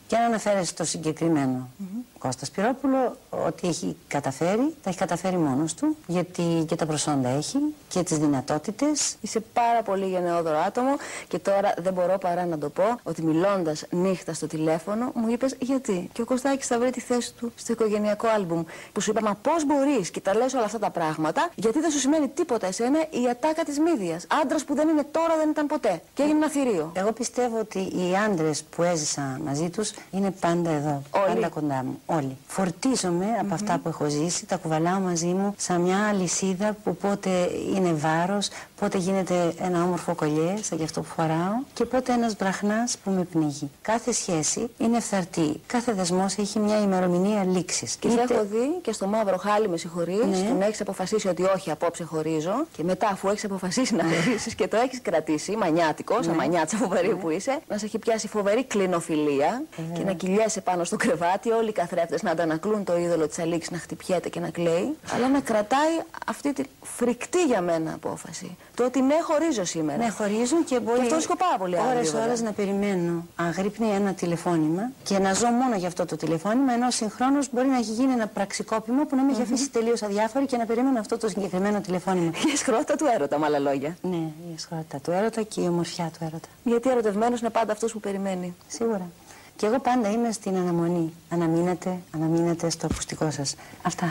Speaker 6: Και αν αναφέρεσαι στο συγκεκριμένο Κώστας Σπυρόπουλο, ότι έχει καταφέρει, τα έχει καταφέρει μόνος του, γιατί και τα προσόντα έχει και τις δυνατότητες.
Speaker 1: Είσαι πάρα πολύ γενναιόδωρο άτομο και τώρα δεν μπορώ παρά να το πω ότι μιλώντας νύχτα στο τηλέφωνο μου είπες γιατί; Και ο Κωστάκης θα βρει τη θέση του στο οικογενειακό άλμπουμ. Που σου είπα, Μα πώς μπορείς; Και τα λες όλα αυτά τα πράγματα, γιατί δεν σου σημαίνει τίποτα εσένα η ατάκα της μύδιας. Άντρας που δεν είναι τώρα δεν ήταν ποτέ. Και έγινε ένα θηρίο.
Speaker 6: Εγώ πιστεύω ότι οι άντρες που έζησα μαζί τους είναι πάντα εδώ,
Speaker 1: Όλοι.
Speaker 6: πάντα κοντά μου. Όλοι. Φορτίζομαι από αυτά που έχω ζήσει, τα κουβαλάω μαζί μου σαν μια αλυσίδα που πότε είναι βάρος, πότε γίνεται ένα όμορφο κολλιέ, σαν και αυτό που φοράω, και πότε ένας βραχνάς που με πνίγει. Κάθε σχέση είναι φθαρτή. Κάθε δεσμός έχει μια ημερομηνία λήξης.
Speaker 1: Και σε έχω δει και στο μαύρο χάλι με συγχωρείς
Speaker 6: Ναι.
Speaker 1: και να έχεις αποφασίσει ότι όχι, απόψε χωρίζω. Και μετά, αφού έχεις αποφασίσει να χωρίσει και το έχεις κρατήσει, μανιάτικος, σαν
Speaker 6: Ναι.
Speaker 1: μανιάτσα φοβερή που είσαι, να σε έχει πιάσει φοβερή κλινοφιλία και να κυλιέσαι πάνω στο κρεβάτι, όλοι οι καθρέφτες να αντανακλούν το είδωλο της Αλήξης να χτυπιέται και να κλαίει, αλλά να κρατάει αυτή τη φρικτή για μένα απόφαση. Το ότι ναι, χωρίζω σήμερα.
Speaker 6: Ναι, χωρίζω και μπορεί.
Speaker 1: Και αυτό βρίσκω πάρα πολύ άγριο,
Speaker 6: Ώρες,
Speaker 1: βέβαια.
Speaker 6: ώρες να περιμένω αγρύπνει ένα τηλεφώνημα και να ζω μόνο για αυτό το τηλεφώνημα, ενώ συγχρόνως μπορεί να έχει γίνει ένα πραξικόπημα που να με έχει αφήσει τελείως αδιάφορη και να περιμένω αυτό το συγκεκριμένο τηλεφώνημα.
Speaker 1: Η εσχρότητα του έρωτα, με άλλα λόγια.
Speaker 6: Ναι, η εσχρότητα του έρωτα και η ομορφιά του έρωτα.
Speaker 1: Γιατί ερωτευμένος είναι πάντα αυτός που περιμένει.
Speaker 6: Σίγουρα. Και εγώ πάντα είμαι στην αναμονή. Αναμείνετε, αναμείνετε στο ακουστικό σας. Αυτά.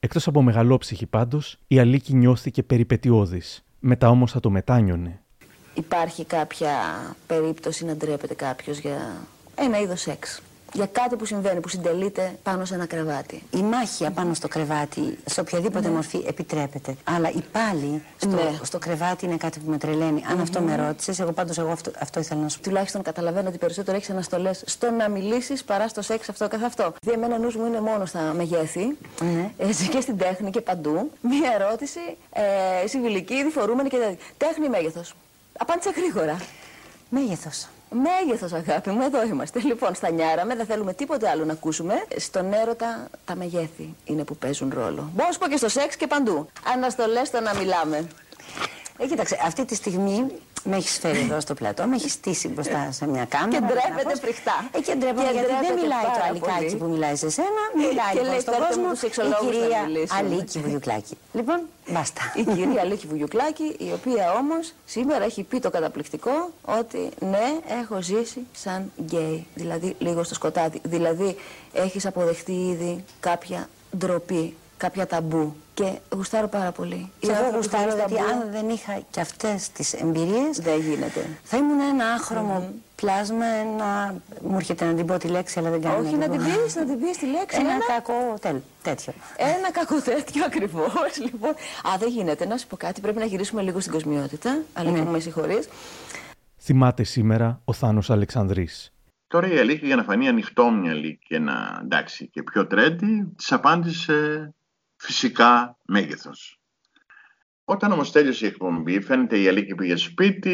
Speaker 2: Εκτός από μεγαλόψυχη πάντως, η Αλίκη νιώθηκε περιπετειώδης. Μετά όμως θα το μετάνιωνε.
Speaker 1: Υπάρχει κάποια περίπτωση να ντρέπεται κάποιος για ένα είδος σεξ; Για κάτι που συμβαίνει, που συντελείται πάνω σε ένα κρεβάτι.
Speaker 6: Η μάχη απάνω στο κρεβάτι, σε οποιαδήποτε μορφή επιτρέπεται. Αλλά η πάλι στο,
Speaker 1: Ναι.
Speaker 6: στο κρεβάτι είναι κάτι που με τρελαίνει. Αν αυτό με ρώτησες, εγώ πάντως εγώ αυτό, αυτό ήθελα να σου πω.
Speaker 1: Τουλάχιστον καταλαβαίνω ότι περισσότερο έχεις αναστολές στο να μιλήσεις παρά στο σεξ αυτό καθ' αυτό. Δηλαδή, εμένα νους μου είναι μόνος στα μεγέθη,
Speaker 6: Ναι.
Speaker 1: έτσι, και στην τέχνη και παντού. Μία ερώτηση, ε, συμβιλική, ήδη φορούμενη και τέτοια. Τέχνη ή μέγεθος; Απάντησε γρήγορα.
Speaker 6: Μέγεθος.
Speaker 1: Μέγεθος, αγάπη μου, εδώ είμαστε. Λοιπόν, στα νιάραμε, δεν θέλουμε τίποτε άλλο να ακούσουμε. Στον έρωτα, τα μεγέθη είναι που παίζουν ρόλο. Μπορώ να σου πω και στο σεξ και παντού. Αναστολές στο να μιλάμε.
Speaker 6: Ε, κοίταξε, αυτή τη στιγμή με έχεις φέρει εδώ στο πλατό, με έχεις στήσει μπροστά σε μια κάμερα.
Speaker 1: Και ντρέπεται
Speaker 6: κάπως.
Speaker 1: φρικτά.
Speaker 6: Ε, και ντρέπεται
Speaker 1: Και
Speaker 6: γιατί δεν
Speaker 1: ντρέπεται
Speaker 6: μιλάει το
Speaker 1: πάρα
Speaker 6: αλικάκι
Speaker 1: πολύ.
Speaker 6: που μιλάει σε σένα, μιλάει
Speaker 1: Και
Speaker 6: λοιπόν
Speaker 1: λέει,
Speaker 6: στον
Speaker 1: «Φέρτε μου
Speaker 6: κόσμο
Speaker 1: τους
Speaker 6: η
Speaker 1: σεξολόγους να
Speaker 6: κυρία
Speaker 1: μιλήσουμε».
Speaker 6: Αλίκη Βουγιουκλάκη. Λοιπόν, μπάστα.
Speaker 1: Η κυρία Λίκη Βουγιουκλάκη, η οποία όμως σήμερα έχει πει το καταπληκτικό ότι ναι, έχω ζήσει σαν γκέι. Δηλαδή λίγο στο σκοτάδι. Δηλαδή έχεις αποδεχτεί ήδη κάποια ντροπή, κάποια ταμπού. Και γουστάρω πάρα πολύ.
Speaker 6: Και
Speaker 1: Οι
Speaker 6: εγώ
Speaker 1: άνθρωποι
Speaker 6: γουστάρω
Speaker 1: χωρίς
Speaker 6: γιατί
Speaker 1: ταμπού
Speaker 6: αν δεν είχα και αυτές τις εμπειρίες
Speaker 1: Δεν γίνεται.
Speaker 6: θα ήμουν ένα άχρωμο πλάσμα, ένα... Μου έρχεται να την πω τη λέξη αλλά δεν κάνω.
Speaker 1: Όχι να την πεις, να την πεις τη λέξη.
Speaker 6: Ένα
Speaker 1: Ένα,
Speaker 6: κακό τέλ, τέτοιο.
Speaker 1: ένα κακό τέτοιο ακριβώς. Λοιπόν. Α, δεν γίνεται. Να σου πω κάτι. Πρέπει να γυρίσουμε λίγο στην κοσμιότητα. Αλλά
Speaker 6: Ναι.
Speaker 1: που με συγχωρείς.
Speaker 2: Θυμάται σήμερα ο Θάνος Αλεξανδρής.
Speaker 5: Τώρα η Αλίκη για να φανεί ανοιχτόμυαλη και να εντάξει και πιο τρέντι, της απάντησε φυσικά μέγεθος. Όταν όμως τέλειωσε η εκπομπή, φαίνεται η Αλίκη πήγε σπίτι,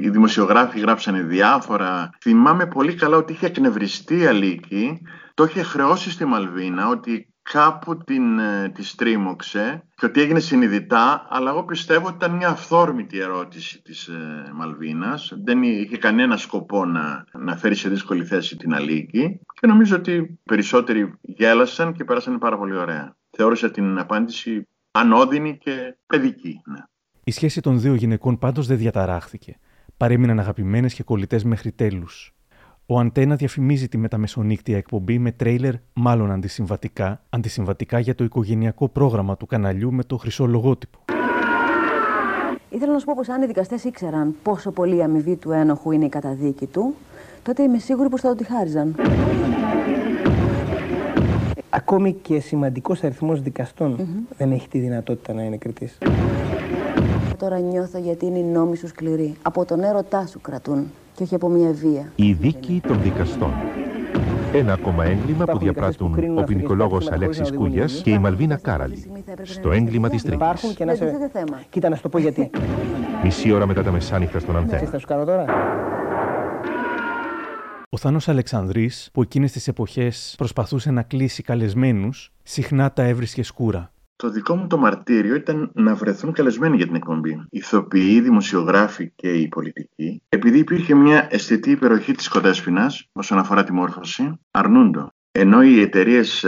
Speaker 5: οι δημοσιογράφοι γράψανε διάφορα. Θυμάμαι πολύ καλά ότι είχε εκνευριστεί η Αλίκη, το είχε χρεώσει στη Μαλβίνα ότι κάπου την, ε, τη στρίμωξε και ότι έγινε συνειδητά, αλλά εγώ πιστεύω ότι ήταν μια αυθόρμητη ερώτηση της ε, Μαλβίνας. Δεν είχε κανένα σκοπό να, να φέρει σε δύσκολη θέση την Αλίκη και νομίζω ότι περισσότεροι γέλασαν και πέρασαν πάρα πολύ ωραία. Θεώρησα την απάντηση ανώδυνη και παιδική. Ναι.
Speaker 2: Η σχέση των δύο γυναικών πάντως δεν διαταράχθηκε. Παρέμειναν αγαπημένες και κολλητές μέχρι τέλους. Ο Αντένα διαφημίζει τη μεταμεσονύκτια εκπομπή με τρέιλερ μάλλον αντισυμβατικά, αντισυμβατικά για το οικογενειακό πρόγραμμα του καναλιού με το χρυσό λογότυπο.
Speaker 1: Ήθελα να σου πω πως αν οι δικαστές ήξεραν πόσο πολύ η αμοιβή του ένοχου είναι η καταδίκη του, τότε είμαι σίγουρη πως θα το τη χάριζαν.
Speaker 12: Ακόμη και σημαντικός αριθμός δικαστών δεν έχει τη δυνατότητα να είναι κριτής.
Speaker 1: Τώρα νιώθω γιατί είναι οι νόμοι σου σκληροί. Από τον έρωτά σου κρατούν και όχι από μια βία.
Speaker 13: Η δίκη των δικαστών. Ένα ακόμα έγκλημα που διαπράττουν ο ποινικολόγος Αλέξης Κούγιας και η Μαλβίνα Κάραλη. Στο έγκλημα της Τρίτη.
Speaker 12: Υπάρχουν και να σε... Κοίτα να σου το πω γιατί.
Speaker 13: Μισή ώρα μετά τα μεσάνυχτα στον
Speaker 12: Ξέρεις τι
Speaker 13: Αντένα.
Speaker 12: θα σου κάνω τώρα;
Speaker 2: Ο Θάνος Αλεξανδρής, που εκείνες τις εποχές προσπαθούσε να κλείσει καλεσμένους, συχνά τα έβρισκε σκούρα.
Speaker 5: Το δικό μου το μαρτύριο ήταν να βρεθούν καλεσμένοι για την εκπομπή. Ηθοποιοί, δημοσιογράφοι και οι πολιτικοί. Επειδή υπήρχε μια αισθητή υπεροχή της Κοντέσπινας όσον αφορά τη μόρφωση, αρνούντο. Ενώ οι εταιρείες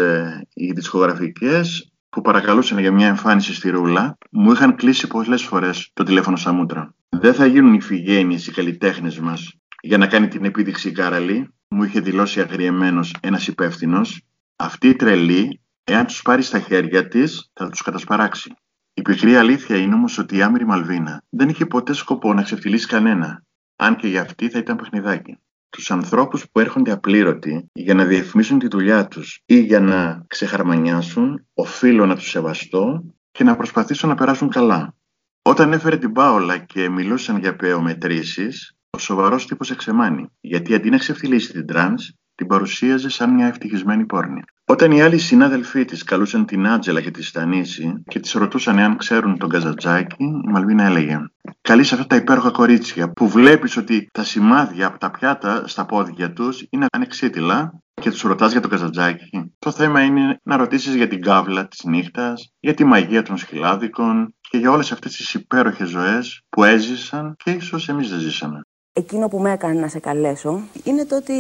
Speaker 5: οι δισκογραφικές που παρακαλούσαν για μια εμφάνιση στη Ρούλα, μου είχαν κλείσει πολλές φορές το τηλέφωνο στα μούτρα. Δεν θα γίνουν οι φυγένειες οι καλλιτέχνες μας για να κάνει την επίδειξη η Κάραλη, μου είχε δηλώσει αγριεμένος ένας υπεύθυνος. Αυτή η τρελή, εάν τους πάρει στα χέρια της, θα τους κατασπαράξει. Η πικρή αλήθεια είναι όμως ότι η άμυρη Μαλβίνα δεν είχε ποτέ σκοπό να ξεφτυλίσει κανένα, αν και για αυτή θα ήταν παιχνιδάκι. Τους ανθρώπους που έρχονται απλήρωτοι για να διαφημίσουν τη δουλειά τους ή για να ξεχαρμανιάσουν, οφείλω να τους σεβαστώ και να προσπαθήσω να περάσουν καλά. Όταν έφερε την Πάολα και μιλούσαν για πεομετρήσεις, ο σοβαρός τύπος εξεμάνη, γιατί αντί να ξεφτιλίσει την τρανς, την παρουσίαζε σαν μια ευτυχισμένη πόρνη. Όταν οι άλλοι συνάδελφοί της καλούσαν την Άντζελα για τη στανίση και της ρωτούσαν εάν ξέρουν τον Καζαντζάκη, η Μαλβίνα έλεγε: Καλείς σε αυτά τα υπέροχα κορίτσια που βλέπεις ότι τα σημάδια από τα πιάτα στα πόδια τους είναι ανεξίτηλα και τους ρωτάς για τον Καζατζάκη. Το θέμα είναι να ρωτήσεις για την κάβλα της νύχτας, για τη μαγεία των σκυλάδικων και για όλες αυτές τις υπέροχες ζωές που έζησαν και ίσως εμείς δεν ζήσαμε.
Speaker 1: Εκείνο που με έκανε να σε καλέσω είναι το ότι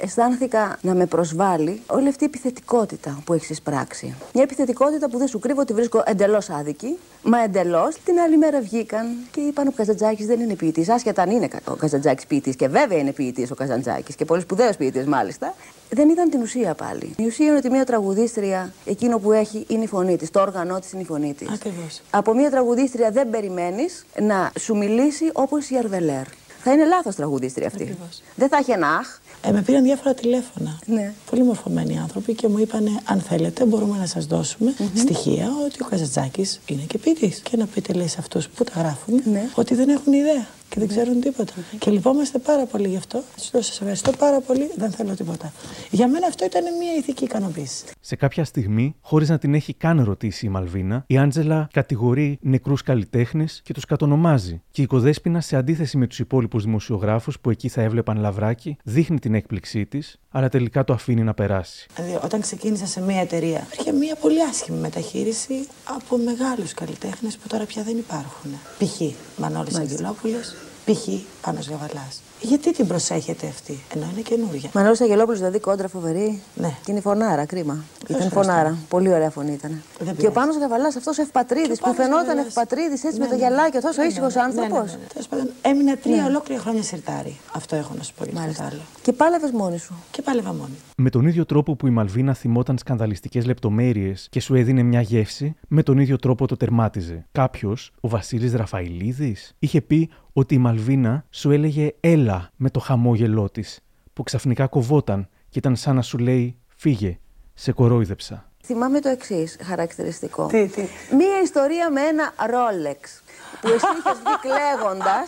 Speaker 1: αισθάνθηκα να με προσβάλλει όλη αυτή η επιθετικότητα που έχεις εισπράξει. Μια επιθετικότητα που δεν σου κρύβω ότι βρίσκω εντελώς άδικη, μα εντελώς την άλλη μέρα βγήκαν και είπαν ο Καζαντζάκης δεν είναι ποιητής. Άσχετα αν είναι ο Καζαντζάκης ποιητής και βέβαια είναι ποιητής ο Καζαντζάκης και πολύ σπουδαίος ποιητής μάλιστα. Δεν ήταν την ουσία πάλι. Η ουσία είναι ότι μια τραγουδίστρια εκείνο που έχει είναι η φωνή της. Το όργανό της είναι η φωνή της.
Speaker 7: Ακριβώς.
Speaker 1: Από μια τραγουδίστρια δεν περιμένεις να σου μιλήσει όπως η Αρβελέρ. Θα είναι λάθος τραγουδίστρια αυτή.
Speaker 7: Ακριβώς.
Speaker 1: Δεν θα έχει ένα αχ.
Speaker 7: Ε, με πήραν διάφορα τηλέφωνα.
Speaker 1: Ναι.
Speaker 7: Πολύ μορφωμένοι άνθρωποι και μου είπαν: Αν θέλετε, μπορούμε να σας δώσουμε στοιχεία ότι ο Καζατζάκης είναι και ποιητής. Και να πείτε, λέει, σε αυτούς που τα γράφουν,
Speaker 1: Ναι.
Speaker 7: ότι δεν έχουν ιδέα και δεν ξέρουν τίποτα. Και λυπόμαστε πάρα πολύ γι' αυτό. Σας λέω: Σας ευχαριστώ πάρα πολύ, δεν θέλω τίποτα. Για μένα αυτό ήταν μια ηθική ικανοποίηση.
Speaker 2: Σε κάποια στιγμή, χωρίς να την έχει καν ρωτήσει η Μαλβίνα, η Άντζελα κατηγορεί νεκρούς καλλιτέχνες και τους κατονομάζει. Και η Κοδέσπινα, σε αντίθεση με τους υπόλοιπους δημοσιογράφους που εκεί θα έβλεπαν λαβράκι, δείχνει την έκπληξή της, αλλά τελικά το αφήνει να περάσει.
Speaker 7: Δηλαδή, όταν ξεκίνησα σε μια εταιρεία, υπήρχε μια πολύ άσχημη μεταχείριση από μεγάλους καλλιτέχνες που τώρα πια δεν υπάρχουν. Π.χ. Μανώλης Αγγελόπουλος, π.χ. Πάνος Γαβαλάς. Γιατί την προσέχετε αυτή, ενώ είναι καινούργια.
Speaker 1: Μανώλης Αγγελόπουλος, δηλαδή κόντρα φοβερή.
Speaker 7: Ναι.
Speaker 1: Και είναι η φωνάρα, κρίμα. Ήταν
Speaker 7: ευχαριστώ.
Speaker 1: φωνάρα. Πολύ ωραία φωνή ήταν.
Speaker 7: Δεν
Speaker 1: Και ο
Speaker 7: πειράζει.
Speaker 1: Πάνος Γαβαλάς, αυτός ο ευπατρίδης
Speaker 7: Και ο
Speaker 1: που
Speaker 7: Πάνος
Speaker 1: φαινόταν
Speaker 7: Γαβαλάς.
Speaker 1: ευπατρίδης έτσι
Speaker 7: Ναι,
Speaker 1: με το
Speaker 7: ναι.
Speaker 1: γυαλάκι, τόσο
Speaker 7: Ναι, ναι,
Speaker 1: ήσυχος
Speaker 7: ναι, ναι,
Speaker 1: άνθρωπος.
Speaker 7: ναι, ναι. Τέλος πάντων, έμεινα τρία ολόκληρα χρόνια σιρτάρι. Αυτό έχω να σου πω για αυτό το άλλο.
Speaker 1: Και πάλευες μόνη σου.
Speaker 7: Και πάλευα μόνη.
Speaker 2: Με τον ίδιο τρόπο που η Μαλβίνα θυμόταν σκανδαλιστικές λεπτομέρειες και σου έδινε μια γεύση, με τον ίδιο τρόπο το τερμάτιζε. Κάποιος, ο Βασίλης Ραφαηλίδης, είχε πει ότι η Μαλβίνα σου έλεγε έλα με το χαμόγελό της, που ξαφνικά κοβόταν και ήταν σαν να σου λέει φύγε, σε κορόιδεψα.
Speaker 1: Θυμάμαι το εξής χαρακτηριστικό.
Speaker 7: Τι, τι.
Speaker 1: Μία ιστορία με ένα ρόλεξ που εσύ είχες βγει κλαίγοντα.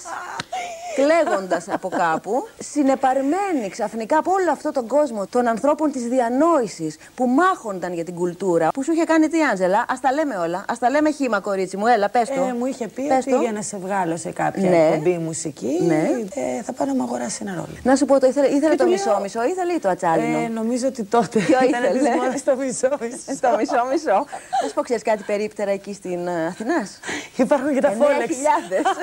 Speaker 1: Κλαίγοντας από κάπου, συνεπαρμένη ξαφνικά από όλο αυτό τον κόσμο των ανθρώπων της διανόησης που μάχονταν για την κουλτούρα. Που σου είχε κάνει τι, Άντζελα, ας τα λέμε όλα. Α τα λέμε χήμα, κορίτσι μου, έλα, πες το.
Speaker 7: Ε, μου είχε πει
Speaker 1: Πες
Speaker 7: ότι
Speaker 1: το.
Speaker 7: για να σε βγάλω σε κάποια
Speaker 1: Ναι.
Speaker 7: εκπομπή μουσική
Speaker 1: Ναι.
Speaker 7: ε, θα πάω να μου αγοράσει ένα ρόλο.
Speaker 1: Να σου πω, το ήθελε, ήθελε
Speaker 7: Και
Speaker 1: το
Speaker 7: του λέω-
Speaker 1: μισό-μισό, ήθελε ή το ατσάλινο;
Speaker 7: Ε, νομίζω ότι τότε
Speaker 1: Ποιο
Speaker 7: ήταν
Speaker 1: ήθελε;
Speaker 7: της μόνης το μισό μισό.
Speaker 1: Στο μισό-μισό. Να σου πω, ξέρεις κάτι περίπτερα εκεί στην ε, Αθηνάς;
Speaker 7: Υπάρχουν και τα
Speaker 1: Εννέα
Speaker 7: φόλεξ.
Speaker 1: χιλιάδες.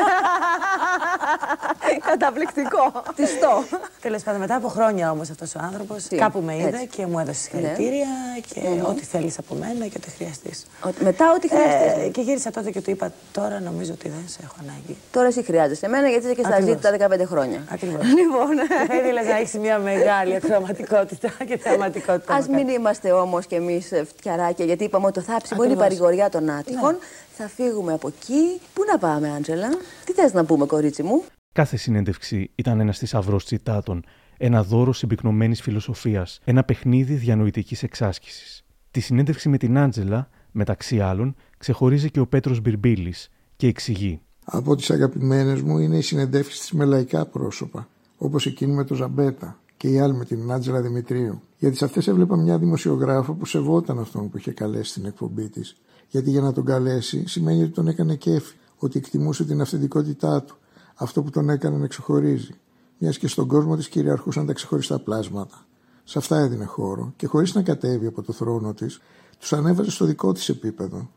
Speaker 7: Καταπληκτικό. Τιστό.
Speaker 14: Τέλος πάντων, μετά από χρόνια όμως αυτός ο άνθρωπος κάπου με είδε
Speaker 7: Έτσι.
Speaker 14: και μου έδωσε συγχαρητήρια και
Speaker 7: Μμμ.
Speaker 14: ό,τι θέλεις από μένα και ό,τι χρειαστείς.
Speaker 7: Μετά ό,τι χρειαστείς.
Speaker 14: και γύρισα τότε και του είπα τώρα νομίζω ότι δεν σε έχω ανάγκη.
Speaker 7: Τώρα εσύ χρειάζεσαι εμένα γιατί είσαι και στα
Speaker 14: Ακριβώς.
Speaker 7: ζήτα 15 χρόνια.
Speaker 14: Ακριβώς.
Speaker 7: Λοιπόν.
Speaker 14: Θα ήθελες να έχεις μια μεγάλη ακροματικότητα και θεαματικότητα.
Speaker 7: Α μην είμαστε όμως κι εμείς φτιαράκια, γιατί είπαμε ότι το θάψιμο είναι η
Speaker 14: Ακριβώς.
Speaker 7: παρηγοριά των άτυχων. Θα φύγουμε από εκεί. Πού να πάμε, Άντζελα, τι θες να πούμε, κορίτσι μου;
Speaker 2: Κάθε συνέντευξη ήταν ένα θησαυρός τσιτάτων, ένα δώρο συμπυκνωμένης φιλοσοφίας, ένα παιχνίδι διανοητικής εξάσκησης. Τη συνέντευξη με την Άντζελα, μεταξύ άλλων, ξεχωρίζει και ο Πέτρος Μπυρμπίλη και εξηγεί.
Speaker 8: Από τις αγαπημένες μου είναι οι συνεντεύξεις της με λαϊκά πρόσωπα, όπως εκείνη με τον Ζαμπέτα και η άλλη με την Άντζελα Δημητρίου. Γιατί σε αυτές έβλεπα μια δημοσιογράφο που σεβόταν αυτόν που είχε καλέσει στην εκπομπή της. Γιατί για να τον καλέσει σημαίνει ότι τον έκανε κέφι, ότι εκτιμούσε την αυθεντικότητά του, αυτό που τον έκανε να ξεχωρίζει. Μιας και στον κόσμο της κυριαρχούσαν τα ξεχωριστά πλάσματα. Σε αυτά έδινε χώρο και χωρίς να κατέβει από το θρόνο της, τους ανέβαζε στο δικό της επίπεδο,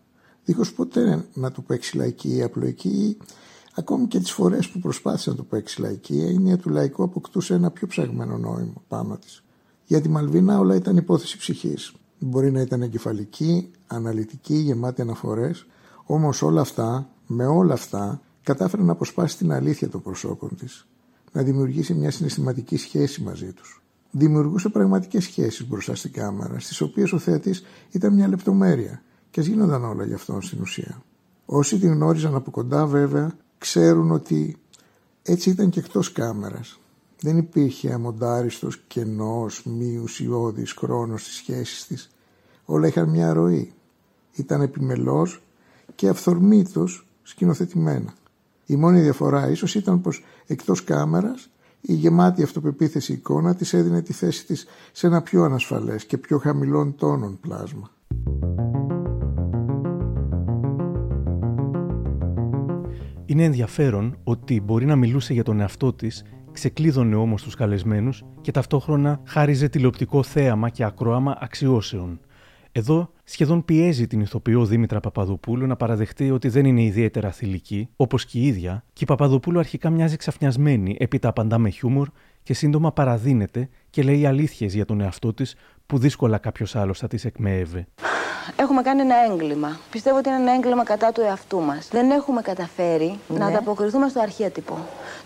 Speaker 8: δίχως ποτέ να του παίξει λαϊκή ή απλοϊκή ή ακόμη και τις φορές που προσπάθησε να του παίξει λαϊκή η έννοια του λαϊκού αποκτούσε ένα πιο ψαγμένο νόημα πάνω της. Για τη Μαλβίνα όλα ήταν υπόθεση ψυχής. Μπορεί να ήταν εγκεφαλική, αναλυτική, γεμάτη αναφορές, όμως όλα αυτά, με όλα αυτά, κατάφερε να αποσπάσει την αλήθεια των προσώπων της, να δημιουργήσει μια συναισθηματική σχέση μαζί τους. Δημιουργούσε πραγματικές σχέσεις μπροστά στην κάμερα, στις οποίες ο θεατής ήταν μια λεπτομέρεια και ας γίνονταν όλα γι' αυτόν στην ουσία. Όσοι την γνώριζαν από κοντά βέβαια ξέρουν ότι έτσι ήταν και εκτός κάμερας. Δεν υπήρχε αμοντάριστος, κενός, μη ουσιώδης χρόνος στις σχέσεις της. Όλα είχαν μια ροή. Ήταν επιμελώς και αυθορμήτως σκηνοθετημένα. Η μόνη διαφορά ίσως ήταν πως εκτός κάμερας η γεμάτη αυτοπεποίθηση εικόνα της έδινε τη θέση της σε ένα πιο ανασφαλές και πιο χαμηλών τόνων πλάσμα.
Speaker 2: Είναι ενδιαφέρον ότι μπορεί να μιλούσε για τον εαυτό της, ξεκλείδωνε όμως τους καλεσμένους και ταυτόχρονα χάριζε τηλεοπτικό θέαμα και ακροάμα αξιώσεων. Εδώ σχεδόν πιέζει την ηθοποιό Δήμητρα Παπαδοπούλου να παραδεχτεί ότι δεν είναι ιδιαίτερα θηλυκή, όπως και η ίδια, και η Παπαδοπούλου αρχικά μοιάζει ξαφνιασμένη, έπειτα απαντά με χιούμορ και σύντομα παραδίνεται και λέει αλήθειες για τον εαυτό της που δύσκολα κάποιος άλλος θα τις εκμέευε.
Speaker 1: Έχουμε κάνει ένα έγκλημα. Πιστεύω ότι είναι ένα έγκλημα κατά του εαυτού μας. Δεν έχουμε καταφέρει να
Speaker 7: Ναι.
Speaker 1: ανταποκριθούμε στο αρχέτυπο.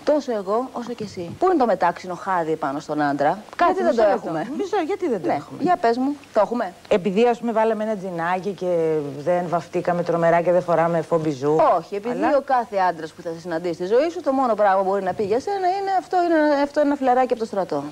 Speaker 1: Τόσο εγώ όσο και εσύ. Πού είναι το μετάξινο χάδι πάνω στον άντρα, γιατί δεν το
Speaker 10: μισό
Speaker 1: έχουμε.
Speaker 10: λεπτό. Μισό, γιατί δεν το
Speaker 1: Ναι.
Speaker 10: έχουμε.
Speaker 1: Για πες μου, το έχουμε.
Speaker 10: Επειδή ας πούμε βάλαμε ένα τζινάκι και δεν βαφτήκαμε τρομερά και δεν φοράμε φομπιζού.
Speaker 1: Όχι, επειδή
Speaker 10: Αλλά-
Speaker 1: ο κάθε άντρας που θα σε συναντήσει στη ζωή σου, το μόνο πράγμα που μπορεί να πει για σένα είναι αυτό είναι, αυτό είναι ένα φλεράκι από το στρατό.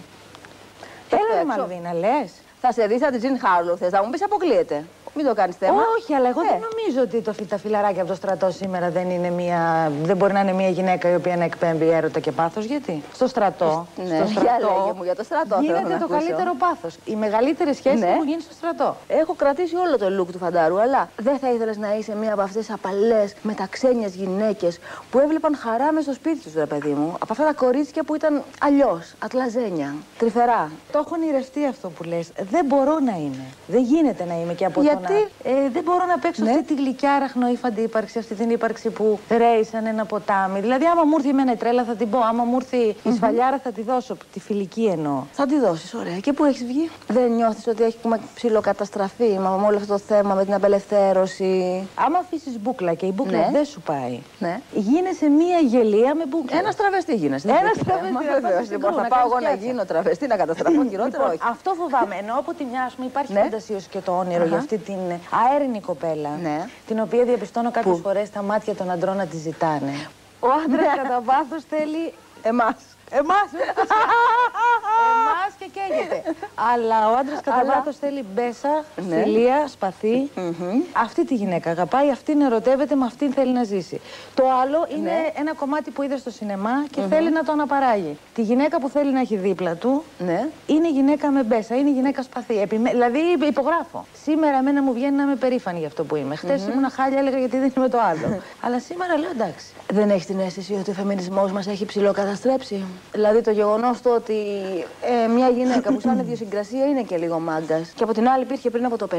Speaker 10: Έλα ρε
Speaker 1: έξω.
Speaker 10: Μαλβίνα, λες.
Speaker 1: Θα σε δει σαν την Τζιν Χάρλο, θες να μου πεις αποκλείεται. Μην το κάνεις θέμα.
Speaker 10: Όχι, αλλά εγώ
Speaker 1: Ε.
Speaker 10: δεν νομίζω ότι το, φι- τα φιλαράκια από το στρατό σήμερα δεν, είναι μια, δεν μπορεί να είναι μια γυναίκα η οποία να εκπέμπει έρωτα και πάθος. Γιατί; Στο στρατό.
Speaker 1: Ναι,
Speaker 10: στο
Speaker 1: για
Speaker 10: στρατό
Speaker 1: λέγε μου για το στρατό. θέλω
Speaker 10: γίνεται
Speaker 1: να
Speaker 10: το
Speaker 1: ακούσω.
Speaker 10: καλύτερο πάθος. Οι μεγαλύτερε σχέσει
Speaker 1: Ναι.
Speaker 10: έχουν γίνει στο στρατό.
Speaker 1: Έχω κρατήσει όλο το look του φαντάρου, αλλά δεν θα ήθελες να είσαι μία από αυτές τις απαλές, μεταξένιε γυναίκες που έβλεπαν χαρά μες στο σπίτι τους, ρε παιδί μου. Από αυτά τα κορίτσια που ήταν αλλιώς, ατλαζένια, τρυφερά.
Speaker 10: Το έχω ονειρευτεί αυτό που λες. Δεν μπορώ να είμαι. Δεν γίνεται να είμαι και από
Speaker 1: Γιατί;
Speaker 10: Το να... Ε, δεν μπορώ να παίξω
Speaker 1: Ναι.
Speaker 10: αυτή τη γλυκιά ραχνόηφαντη ύπαρξη, αυτή την ύπαρξη που ρέει σαν ένα ποτάμι. Δηλαδή, άμα μου έρθει εμένα η τρέλα θα την πω, άμα μου έρθει η σφαλιάρα θα τη δώσω. Τη φιλική εννοώ.
Speaker 1: Θα τη δώσεις, ωραία. Και πού έχεις βγει; Δεν νιώθεις ότι έχουμε ψηλοκαταστραφεί με όλο αυτό το θέμα, με την απελευθέρωση;
Speaker 10: Άμα αφήσεις μπούκλα και η μπούκλα
Speaker 1: Ναι.
Speaker 10: δεν σου πάει,
Speaker 1: Ναι.
Speaker 10: γίνεσαι μία γελία με μπούκλα.
Speaker 1: Ένας τραβεστής γίνεσαι.
Speaker 10: Ένας
Speaker 1: δεν έχει θέμα.
Speaker 10: τραβεστής, να
Speaker 1: Βεβαίως.
Speaker 10: πας στην
Speaker 1: Λοιπόν,
Speaker 10: κρού,
Speaker 1: θα
Speaker 10: να
Speaker 1: πάω
Speaker 10: κάνεις
Speaker 1: εγώ να
Speaker 10: πιάτσα.
Speaker 1: γίνω τραβεστή, να καταστραφώ χειρότερα,
Speaker 10: Λοιπόν,
Speaker 1: όχι.
Speaker 10: αυτό φοβάμαι. Ενώ από τη μια, ας πούμε, υπάρχει
Speaker 1: Ναι.
Speaker 10: φαντασίωση και το όνειρο
Speaker 1: Αχα.
Speaker 10: για αυτή την αέρινη κοπέλα.
Speaker 1: Ναι.
Speaker 10: Την οποία διαπιστώνω κάποιες
Speaker 1: Πού;
Speaker 10: φορές τα μάτια των αντρών να τη ζητάνε. Ο άντρας
Speaker 1: Ναι.
Speaker 10: κατά βάθος θέλει.
Speaker 1: Εμάς.
Speaker 10: Εμάς! Εμάς και καίγεται. Αλλά ο άντρας κατά
Speaker 1: Αλλά-
Speaker 10: βάθος θέλει μπέσα,
Speaker 1: Ναι.
Speaker 10: φιλία, σπαθί. Αυτή τη γυναίκα αγαπάει, αυτήν ερωτεύεται, με αυτήν θέλει να ζήσει. Το άλλο είναι
Speaker 1: Ναι.
Speaker 10: ένα κομμάτι που είδε στο σινεμά και θέλει να το αναπαράγει. Τη γυναίκα που θέλει να έχει δίπλα του
Speaker 1: Ναι.
Speaker 10: είναι γυναίκα με μπέσα, είναι γυναίκα σπαθί. Επιμέ... Δηλαδή υπογράφω. Σήμερα εμένα μου βγαίνει να είμαι περήφανη για αυτό που είμαι. Χθες ήμουν χάλια, έλεγα γιατί δεν είμαι το άλλο. Αλλά σήμερα λέω εντάξει.
Speaker 1: Δεν έχει την αίσθηση ότι ο φεμινισμός μας έχει ψηλοκαταστρέψει. Δηλαδή το γεγονός του ότι ε, μια γυναίκα που σαν ιδιοσυγκρασία είναι και λίγο μάγκας. Και από την άλλη υπήρχε πριν από το 50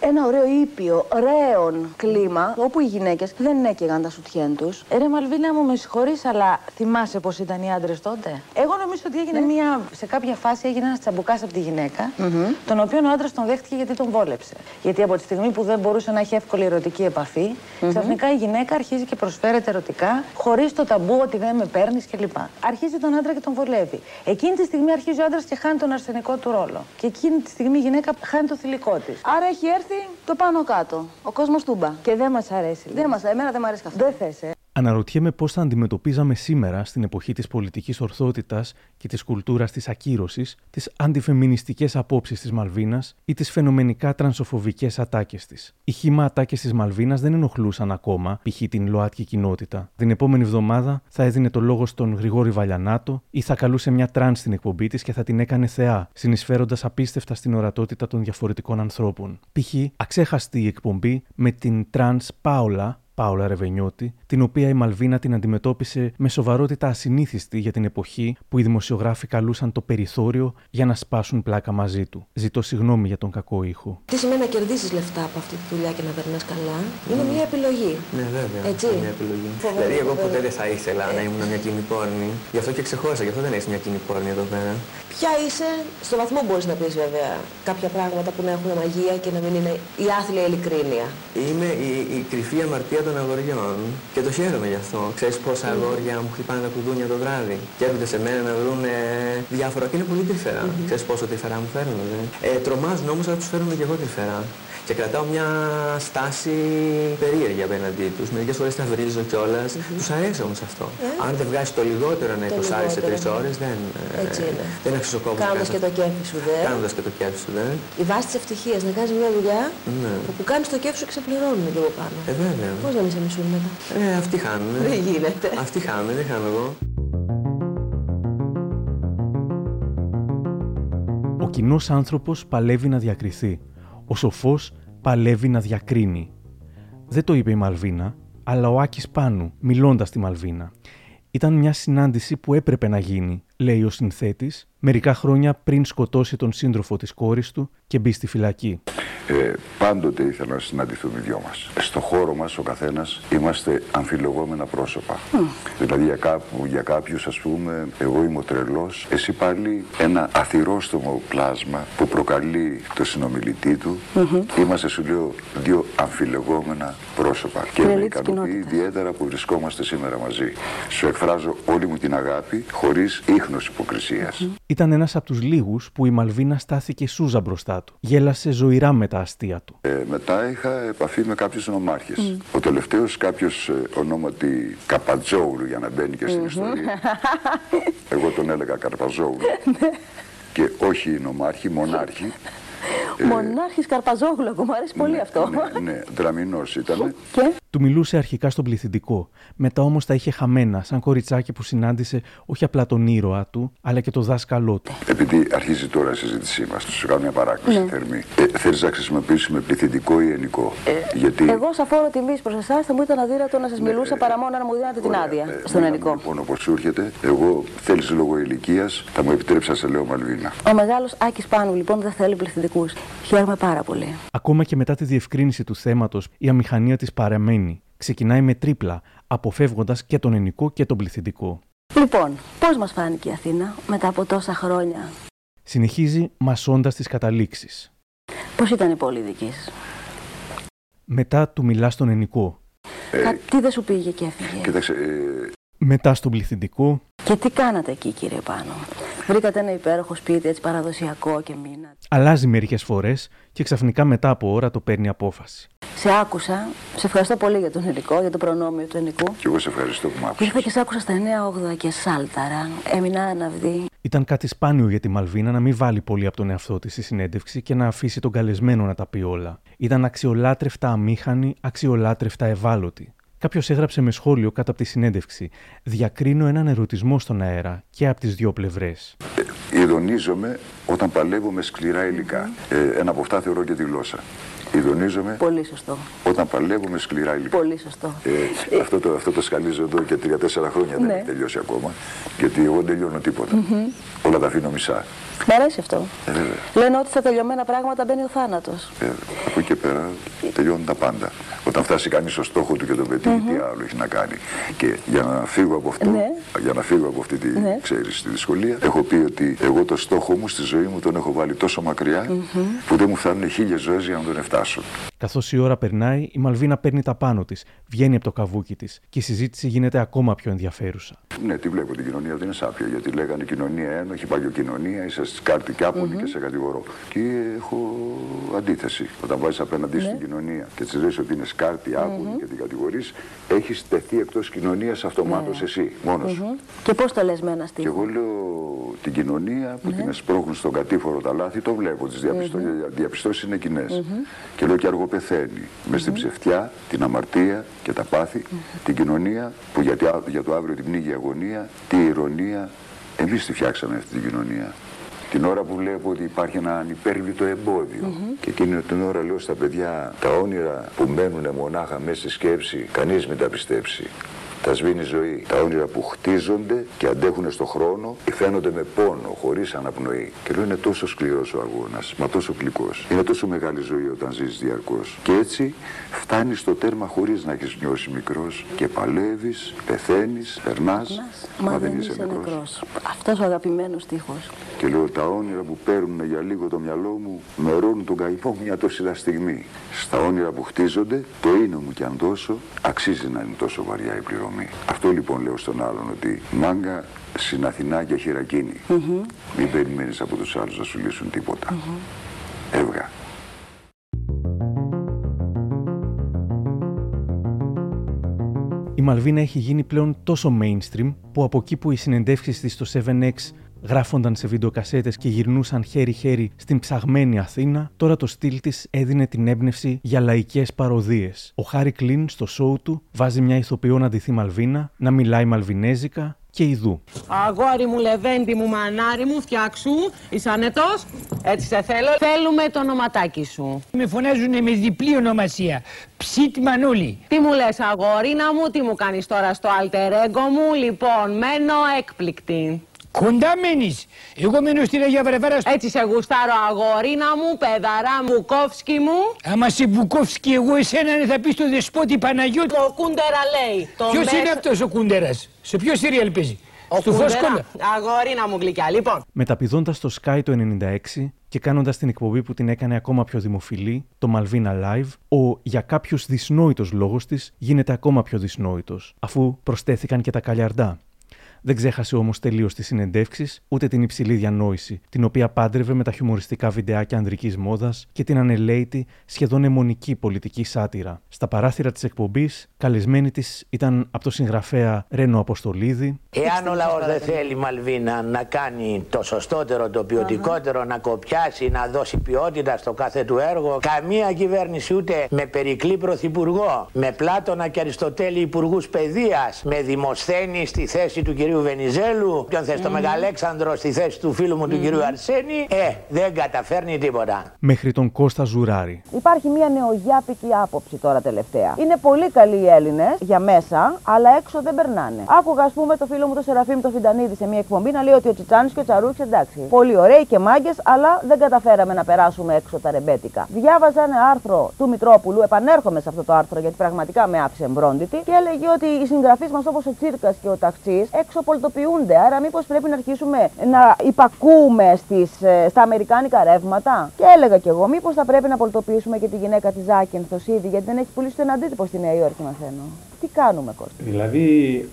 Speaker 1: ένα ωραίο ήπιο, ρέον κλίμα, όπου οι γυναίκες δεν έκαιγαν τα σουτιέν τους.
Speaker 10: Ε, ρε Μαλβίνα μου, με συγχωρείς, αλλά θυμάσαι πώς ήταν οι άντρες τότε; Εγώ νομίζω ότι έγινε μια. Σε κάποια φάση έγινε ένας τσαμπουκάς από τη γυναίκα, τον οποίο ο άντρας τον δέχτηκε γιατί τον βόλεψε. Γιατί από τη στιγμή που δεν μπορούσε να έχει εύκολη ερωτική επαφή, ξαφνικά η γυναίκα αρχίζει και προσφέρεται ερωτικά, χωρίς το ταμπού ότι δεν με παίρνεις κλπ. Αρχίζει τον άντρα και τον βολεύει. Εκείνη τη στιγμή αρχίζει ο άντρας και χάνει τον αρσενικό του ρόλο. Και εκείνη τη στιγμή η γυναίκα χάνει το θηλυκό της.
Speaker 1: Άρα έχει έρθει το πάνω κάτω. Ο κόσμος τούμπα.
Speaker 10: Και δεν μας αρέσει.
Speaker 1: Δεν μας, εμένα δεν μου αρέσει καθόλου.
Speaker 10: Δεν θες, ε;
Speaker 2: Αναρωτιέμαι πώς θα αντιμετωπίζαμε σήμερα, στην εποχή της πολιτικής ορθότητας και της κουλτούρας της ακύρωσης, τις αντιφεμινιστικές απόψεις της Μαλβίνας ή τις φαινομενικά τρανσοφοβικές ατάκες της. Οι χήμα ατάκες της Μαλβίνας δεν ενοχλούσαν ακόμα, π.χ. την ΛΟΑΤΚΙ κοινότητα. Την επόμενη εβδομάδα θα έδινε το λόγο στον Γρηγόρη Βαλιανάτο ή θα καλούσε μια τραν στην εκπομπή της και θα την έκανε θεά, συνεισφέροντας απίστευτα στην ορατότητα των διαφορετικών ανθρώπων. Π.χ. αξέχαστη η εκπομπή με την τραν Πάολα Πάολα Ρεβενιώτη, την οποία η Μαλβίνα την αντιμετώπισε με σοβαρότητα ασυνήθιστη για την εποχή που οι δημοσιογράφοι καλούσαν το περιθώριο για να σπάσουν πλάκα μαζί του. Ζητώ συγγνώμη για τον κακό ήχο.
Speaker 15: Τι σημαίνει να κερδίζεις λεφτά από αυτή τη δουλειά και να περνάς καλά; Είναι μια επιλογή.
Speaker 16: Ναι, βέβαια.
Speaker 15: Έτσι.
Speaker 16: Είναι μια επιλογή. Δηλαδή, εγώ ποτέ δεν θα ήθελα να ήμουν μια κοινή πόρνη. Γι' αυτό και ξεχώρισα, γι' αυτό δεν έχει μια κοινή πόρνη εδώ πέρα.
Speaker 15: Ποια είσαι, στο βαθμό μπορείς να πεις βέβαια κάποια πράγματα που να έχουν μαγεία και να μην είναι η άθλια ειλικρίνεια.
Speaker 16: Είμαι η, η κρυφή αμαρτία των αγοριών και το χαίρομαι γι' αυτό. Ξέρεις πόσα αγόρια μου χτυπάνε τα κουδούνια το βράδυ και έρχονται σε μένα να βρουν διάφορα και είναι πολύ τρυφερά. Mm-hmm. Ξέρεις πόσο τρυφερά μου φέρνουν. Ε, τρομάζουν όμως να τους φέρνουμε και εγώ τρυφερά. Και κρατάω μια στάση περίεργη απέναντί τους. Μερικές φορές τα βρίζω κιόλας. Mm-hmm. Τους αρέσει όμως αυτό.
Speaker 15: Ε;
Speaker 16: Αν δεν βγάζει το λιγότερο ένα
Speaker 15: Το
Speaker 16: 20 σε τρεις
Speaker 15: λιγότερο,
Speaker 16: ώρες, δεν, ε,
Speaker 15: Έτσι είναι.
Speaker 16: δεν αξίζει ο κόπο.
Speaker 15: Κάνοντας και το κέφι σου δε.
Speaker 16: Κάνοντας και το κέφι σου, δε.
Speaker 15: Η βάση της ευτυχίας να κάνεις μια δουλειά
Speaker 16: Ναι.
Speaker 15: που, που κάνεις το κέφι σου και ξεπληρώνουν λίγο πάνω.
Speaker 16: Ε, βέβαια.
Speaker 15: Πώς να μην σε μισούν μετά;
Speaker 16: Ε, αυτοί χάνουν.
Speaker 15: Δεν γίνεται.
Speaker 16: Αυτοί χάνουν, δεν χάνω εγώ.
Speaker 2: Ο κοινός άνθρωπος παλεύει να διακριθεί. Ο σοφός παλεύει να διακρίνει. Δεν το είπε η Μαλβίνα, αλλά ο Άκης Πάνου, μιλώντας στη Μαλβίνα. Ήταν μια συνάντηση που έπρεπε να γίνει, λέει ο συνθέτης, μερικά χρόνια πριν σκοτώσει τον σύντροφο της κόρης του και μπει στη φυλακή.
Speaker 17: Ε, πάντοτε ήθελα να συναντηθούμε οι δυο μας. Στο χώρο μας ο καθένας είμαστε αμφιλογόμενα πρόσωπα. Δηλαδή για, κάπου, για κάποιους ας πούμε εγώ είμαι ο τρελός, εσύ πάλι ένα αθυρόστομο πλάσμα που προκαλεί το συνομιλητή του. Είμαστε σου λέω δύο αμφιλεγόμενα πρόσωπα. Και
Speaker 15: Τρελή
Speaker 17: με
Speaker 15: της
Speaker 17: ικανοποιεί
Speaker 15: κοινότητας.
Speaker 17: ιδιαίτερα που βρισκόμαστε σήμερα μαζί. Σου εκφράζω όλη μου την αγάπη χωρίς ίχνος υποκρισίας.
Speaker 2: Ήταν ένας από τους λίγους που η Μαλβίνα στάθηκε σούζα μπροστά του. Γέλασε ζωηρά με τα αστεία του.
Speaker 17: Ε, μετά είχα επαφή με κάποιους νομάρχες. Ο τελευταίος κάποιος ε, ονόματι Καπατζόουλου για να μπαίνει και στην ιστορία. Εγώ τον έλεγα Καρπαζόουλου. και όχι νομάρχη, μονάρχης.
Speaker 1: Μονάρχης Καρπαζόγλου, μου αρέσει πολύ αυτό.
Speaker 17: Ναι, ναι, δραμηνός ήταν.
Speaker 1: Και;
Speaker 2: Του μιλούσε αρχικά στον πληθυντικό. Μετά όμως τα είχε χαμένα, σαν κοριτσάκι που συνάντησε όχι απλά τον ήρωα του, αλλά και τον δάσκαλό του.
Speaker 17: Επειδή αρχίζει τώρα η συζήτησή μας, σου κάνω μια παράκληση
Speaker 1: Ναι.
Speaker 17: θερμή. Ε, θέλεις να χρησιμοποιήσουμε πληθυντικό ή ενικό; Γιατί
Speaker 1: εγώ σαν φόρο τιμή προς εσάς θα μου ήταν αδύνατο να σας μιλούσα παρά μόνο να μου δίνατε την άδεια στον
Speaker 17: Μίλαμε,
Speaker 1: ελληνικό.
Speaker 17: Λοιπόν, όπως σου έρχεται, εγώ θέλεις λόγω ηλικίας, θα μου επιτρέψεις να σε λέω Μαλβίνα.
Speaker 1: Ο μεγάλος Άκης Πάνου λοιπόν δεν θέλει πληθυντικούς. Χαίρομαι πάρα πολύ.
Speaker 2: Ακόμα και μετά τη διευκρίνηση του θέματος, η αμηχανία της παραμένει. Ξεκινάει με τρίπλα, αποφεύγοντας και τον ενικό και τον πληθυντικό.
Speaker 1: Λοιπόν, πώς μας φάνηκε η Αθήνα μετά από τόσα χρόνια,
Speaker 2: Συνεχίζει μασώντας τις καταλήξεις.
Speaker 1: Πώς ήταν η πόλη δικής; Σα,
Speaker 2: Μετά του μιλά στον ενικό.
Speaker 1: Τι δεν σου πήγε και έφυγε;
Speaker 17: Κοίταξε, ε,
Speaker 2: Μετά στον πληθυντικό.
Speaker 1: Και τι κάνατε εκεί, κύριε Πάνο; Βρήκατε ένα υπέροχο σπίτι, έτσι παραδοσιακό και μήνα.
Speaker 2: Αλλάζει μερικές φορές και ξαφνικά μετά από ώρα το παίρνει απόφαση.
Speaker 1: Σε άκουσα. Σε ευχαριστώ πολύ για τον ελληνικό, για το προνόμιο του ελληνικού.
Speaker 17: και εγώ σε ευχαριστώ που μ' άκουσες.
Speaker 1: Ήρθα και σ' άκουσα στα 9-8 και σάλταρα. Έμεινα αναυδή.
Speaker 2: Ήταν κάτι σπάνιο για τη Μαλβίνα να μην βάλει πολύ από τον εαυτό της στη συνέντευξη και να αφήσει τον καλεσμένο να τα πει όλα. Ήταν αξιολάτρευτα αμήχανη, αξιολάτρευτα ευάλωτη. Κάποιος έγραψε με σχόλιο κάτω από τη συνέντευξη. Διακρίνω έναν ερωτισμό στον αέρα και από τις δύο πλευρές.
Speaker 17: Ιδονίζομαι όταν παλεύω με σκληρά υλικά. Ε, ένα από αυτά θεωρώ και τη γλώσσα. Ιδονίζομαι
Speaker 1: Πολύ σωστό.
Speaker 17: όταν παλεύω με σκληρά υλικά.
Speaker 1: Πολύ σωστό.
Speaker 17: Ε, αυτό, το, αυτό το σκαλίζω εδώ και τρία-τέσσερα χρόνια δεν
Speaker 1: Ναι.
Speaker 17: έχει τελειώσει ακόμα. Γιατί εγώ δεν τελειώνω τίποτα.
Speaker 1: Μμμ.
Speaker 17: Όλα τα αφήνω μισά.
Speaker 1: Μ' αρέσει αυτό.
Speaker 17: Ε, βέβαια.
Speaker 1: Λένε ότι στα τελειωμένα πράγματα μπαίνει ο θάνατος.
Speaker 17: Ε, από εκεί και πέρα τελειώνουν τα πάντα. Όταν φτάσει κανείς στο στόχο του και τον πετύχει, τι άλλο έχει να κάνει. Και για να φύγω από αυτό,
Speaker 1: Ναι.
Speaker 17: για να φύγω από αυτή τη,
Speaker 1: Ναι.
Speaker 17: Ξέρεις, τη δυσκολία, έχω πει ότι εγώ το στόχο μου στη ζωή μου τον έχω βάλει τόσο μακριά που δεν μου φτάνουν χίλιε ζωές για να τον φτάσω.
Speaker 2: Καθώς η ώρα περνάει, η Μαλβίνα παίρνει τα πάνω της, βγαίνει από το καβούκι της και η συζήτηση γίνεται ακόμα πιο ενδιαφέρουσα.
Speaker 17: Ναι, τι βλέπω, την κοινωνία δεν είναι σάπια. Γιατί λέγανε κοινωνία ένοχη, παγιοκοινωνία, είσαι σκάρτη κάπου και σε κατηγορώ. Και έχω αντίθεση. Όταν βάζεις απέναντι
Speaker 1: Ναι.
Speaker 17: στην κοινωνία και της λες ότι είναι σκάρτη, άπονη και την κατηγορείς, έχεις τεθεί εκτός κοινωνίας αυτομάτως εσύ, μόνος σου.
Speaker 1: Μμμ. Και πώς το λες με ένα
Speaker 17: Και
Speaker 1: στίχο.
Speaker 17: εγώ λέω την κοινωνία που την εσπρώχνουν στον κατήφορο τα λάθη, το βλέπω. Τις διαπιστώσεις είναι κοινές. Και λέω και αργοπεθαίνει. Μες στην ψευτιά, την αμαρτία και τα πάθη, την κοινωνία που για, τη- για το αύριο την πνίγει η αγωνία, τη ηρωνία. Εμείς τη φτιάξαμε αυτή την κοινωνία. Την ώρα που βλέπω ότι υπάρχει ένα ανυπέρβλητο εμπόδιο. Και εκείνη την ώρα λέω στα παιδιά, τα όνειρα που μένουν μονάχα μέσα στη σκέψη, κανείς μην τα πιστέψει. Τα σβήνει η ζωή. Τα όνειρα που χτίζονται και αντέχουν στο χρόνο φαίνονται με πόνο, χωρίς αναπνοή. Και λέω είναι τόσο σκληρός ο αγώνας, μα τόσο γλυκός. Είναι τόσο μεγάλη ζωή όταν ζεις διαρκώς. Και έτσι φτάνεις στο τέρμα χωρίς να έχεις νιώσει μικρός και παλεύεις, πεθαίνεις, περνάς,
Speaker 1: Μα δεν είσαι νεκρό. Αυτός ο αγαπημένος στίχος.
Speaker 17: και λέω τα όνειρα που παίρνουν για λίγο το μυαλό μου μερώνουν τον καημό μου μια τόση στιγμή. Στα όνειρα που χτίζονται, το είναι μου κι αν δώσω, αξίζει να είναι τόσο βαριά η πληρωμή. Αυτό λοιπόν λέω στον άλλον ότι μάγκα στην Αθηνά και χειρακίνη. Μην περιμένεις από τους άλλους να σου λύσουν τίποτα. Έβγα.
Speaker 2: Η Μαλβίνα έχει γίνει πλέον τόσο mainstream που από εκεί που οι συνεντεύξεις της στο 7X γράφονταν σε βιντεοκασέτες και γυρνούσαν χέρι-χέρι στην ψαγμένη Αθήνα, τώρα το στυλ της έδινε την έμπνευση για λαϊκές παροδίες. Ο Χάρη Κλίν στο σόου του βάζει μια ηθοποιό να ντυθεί Μαλβίνα, να μιλάει μαλβινέζικα και ιδού.
Speaker 14: Αγόρι μου, λεβέντι μου, μανάρι μου, φτιάξου. Είσαι ανετός. Έτσι σε θέλω. Θέλουμε το ονοματάκι σου.
Speaker 18: Με φωνάζουν με διπλή ονομασία. Ψίτ Μανούλη.
Speaker 14: Τι μου λες αγόρινα μου, τι μου κάνεις τώρα στο alter ego μου; Λοιπόν, μένω έκπληκτη.
Speaker 18: Κοντά μένεις. Εγώ μένω στην Αγία Βαρβάρα.
Speaker 14: Έτσι σε γουστάρω αγόρινα μου, παιδαρά μου, κόφσκι μου.
Speaker 18: Άμα σε Μπουκόφσκι εγώ εσένα ναι, θα πεις στο δεσπότη Παναγιώτη.
Speaker 14: Ο Κούντερα λέει. Το
Speaker 18: Ποιος
Speaker 14: μέσα-
Speaker 18: είναι αυτός ο Κούντερας; Σε ποιο σύριαλ παίζει;
Speaker 14: Ο
Speaker 18: Στο
Speaker 14: Κούντερα.
Speaker 18: Φόσκολα.
Speaker 14: Αγόρινα μου γλυκιά. Λοιπόν,
Speaker 2: Μεταπηδώντας το Sky το 96 και κάνοντας την εκπομπή που την έκανε ακόμα πιο δημοφιλή, το Malvina Live, ο για κάποιους δυσνόητος λόγος της γίνεται ακόμα πιο δυσνόητος, αφού προσθέθηκαν και τα καλιαρντά. Δεν ξέχασε όμως τελείως τις συνεντεύξεις, ούτε την υψηλή διανόηση, την οποία πάντρευε με τα χιουμοριστικά βιντεάκια ανδρικής μόδας και την ανελαίτη, σχεδόν αιμονική πολιτική σάτυρα. Στα παράθυρα της εκπομπής, καλεσμένη της ήταν από το συγγραφέα Ρένο Αποστολίδη,
Speaker 19: Εάν ο λαός δεν θέλει, Μαλβίνα, να κάνει το σωστότερο, το ποιοτικότερο, να κοπιάσει, να δώσει ποιότητα στο κάθε του έργο, καμία κυβέρνηση ούτε με Περικλή Πρωθυπουργό, με Πλάτωνα και Αριστοτέλη Υπουργούς Παιδείας, με Δημοσθένη στη θέση του κυρίου Βενιζέλου, ποιον θες, το Μεγαλέξανδρο στη θέση του φίλου μου του κυρίου Αρσένη, ε, δεν καταφέρνει τίποτα.
Speaker 2: μέχρι τον Κώστα Ζουράρη.
Speaker 1: Υπάρχει μια νεογιάπικη άποψη τώρα τελευταία. Είναι πολύ καλοί οι Έλληνες για μέσα, αλλά έξω δεν περνάνε. Άκουγα, ας πούμε, το φίλο μου το Σεραφείμ το Φιντανίδη σε μια εκπομπή να λέει ότι ο Τσιτσάνης και ο Τσαρούξ εντάξει. Πολύ ωραίοι και μάγκες, αλλά δεν καταφέραμε να περάσουμε έξω τα ρεμπέτικα. Διάβαζα ένα άρθρο του Μητρόπουλου, επανέρχομαι σε αυτό το άρθρο γιατί πραγματικά με άφησε εμπρόντιτη, και έλεγε ότι οι συγγραφείς μας όπως ο Τσίρκας και ο Ταξή εξωπολτοποιούνται. Άρα, μήπως πρέπει να αρχίσουμε να υπακούμε στις, ε, στα αμερικάνικα ρεύματα; Και έλεγα κι εγώ, μήπως θα πρέπει να πολτοποιήσουμε και τη γυναίκα της Ζάκυνθο ήδη, γιατί δεν έχει πουλήσει τον αντίτυπο στη Νέα Υόρκη, μαθαίνω. Τι κάνουμε, Κώστα;
Speaker 20: Δηλαδή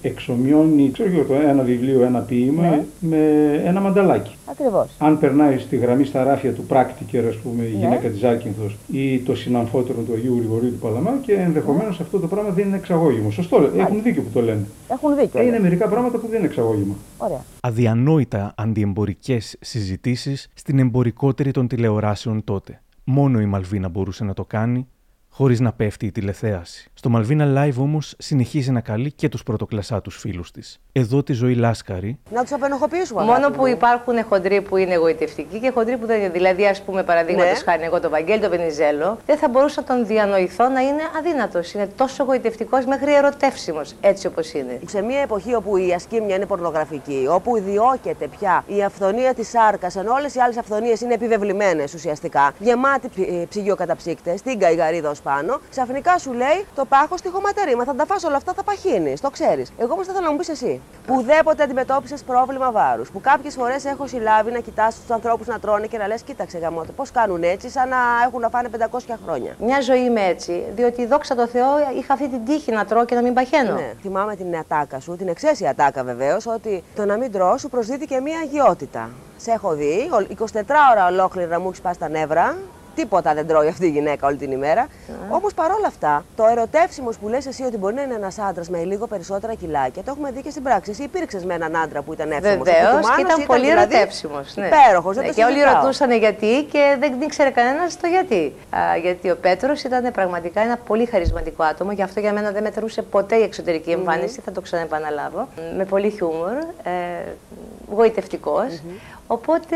Speaker 20: εξομοιώνει ξέρω εγώ, το ένα βιβλίο, ένα ποίημα
Speaker 1: Ναι.
Speaker 20: με ένα μανταλάκι.
Speaker 1: Ακριβώς.
Speaker 20: Αν περνάει στη γραμμή στα ράφια του πράκτικερ, ας πούμε, η
Speaker 1: Ναι.
Speaker 20: γυναίκα της Άκυνθος ή το συναμφότερο του Αγίου Γρηγορίου του Παλαμά και ενδεχομένως αυτό το πράγμα δεν είναι εξαγώγημα. Σωστό, έχουν δίκιο που το λένε.
Speaker 1: Έχουν δίκιο.
Speaker 20: Ε, είναι
Speaker 1: λες.
Speaker 20: μερικά πράγματα που δεν είναι εξαγώγημα.
Speaker 1: Ωραία.
Speaker 2: Αδιανόητα αντιεμπορικές συζητήσεις στην εμπορικότερη των τηλεοράσεων τότε. Μόνο η Μαλβίνα μπορούσε να το κάνει χωρίς να πέφτει η τηλεθέαση. Στο Malvina Live όμως συνεχίζει να καλεί και τους πρωτοκλασσά τους φίλους της. Εδώ τη ζωή Λάσκαρη.
Speaker 21: Να τους απενοχοποιήσουμε.
Speaker 22: Μόνο που υπάρχουν χοντροί που είναι εγωιτευτικοί και χοντροί που δεν είναι. Δηλαδή, ας πούμε, παραδείγματος
Speaker 21: Ναι.
Speaker 22: χάρη, εγώ τον Βαγγέλη τον Βενιζέλο, δεν θα μπορούσα να τον διανοηθώ να είναι αδύνατος. Είναι τόσο εγωιτευτικός μέχρι ερωτεύσιμος, έτσι όπως είναι.
Speaker 21: Σε μια εποχή όπου η ασκήμια είναι πορνογραφική, όπου διώκεται πια η αυθονία της σάρκας, ενώ όλες οι άλλες αυθονίες είναι επιβεβλημένες ουσιαστικά, γεμάτη ψυγειοκαταψύκτες, την καηγαρίδα ω πάνω, ξαφνικά σου λέει το πάχος στη χωματερή. Μα θα τα φας όλα αυτά, θα παχύνεις, το ξέρεις. Εγώ όμως θα ήθελα να μου πεις εσύ, που δέποτε αντιμετώπισες πρόβλημα βάρους, που κάποιες φορές έχω συλλάβει να κοιτάς τους ανθρώπους να τρώνε και να λες: Κοίταξε γαμότο, πώς κάνουν έτσι, σαν να έχουν να φάνε 500 χρόνια.
Speaker 22: Μια ζωή είμαι έτσι, διότι δόξα τω Θεώ είχα αυτή την τύχη να τρώω και να μην παχαίνω.
Speaker 21: Ναι. Θυμάμαι την ατάκα σου, την εξαίσια ατάκα βεβαίως, ότι το να μην τρώω σου προσδίδει και μία αγιότητα. Σε έχω δει, ο- 24 ώρα ολόκληρα να μου έχεις πάσει τα νεύρα. Τίποτα δεν τρώει αυτή η γυναίκα όλη την ημέρα. Όμως παρόλα αυτά, το ερωτεύσιμος που λες εσύ ότι μπορεί να είναι ένας άντρας με λίγο περισσότερα κιλάκια, το έχουμε δει και στην πράξη. Εσύ υπήρξες με έναν άντρα που ήταν εύσιμο.
Speaker 22: Βεβαίως και ήταν πολύ
Speaker 21: δηλαδή
Speaker 22: ερωτεύσιμος. Ναι.
Speaker 21: Υπέροχος, δεν
Speaker 22: Ναι,
Speaker 21: το
Speaker 22: Και όλοι
Speaker 21: συζητάω.
Speaker 22: ρωτούσαν γιατί και δεν ήξερε κανένας το γιατί. Α, γιατί ο Πέτρος ήταν πραγματικά ένα πολύ χαρισματικό άτομο, γι' αυτό για μένα δεν μετρούσε ποτέ η εξωτερική
Speaker 21: Μμμ.
Speaker 22: εμφάνιση, θα το ξαναεπαναλάβω. Με πολύ χιούμορ, ε, γοητευτικός. Οπότε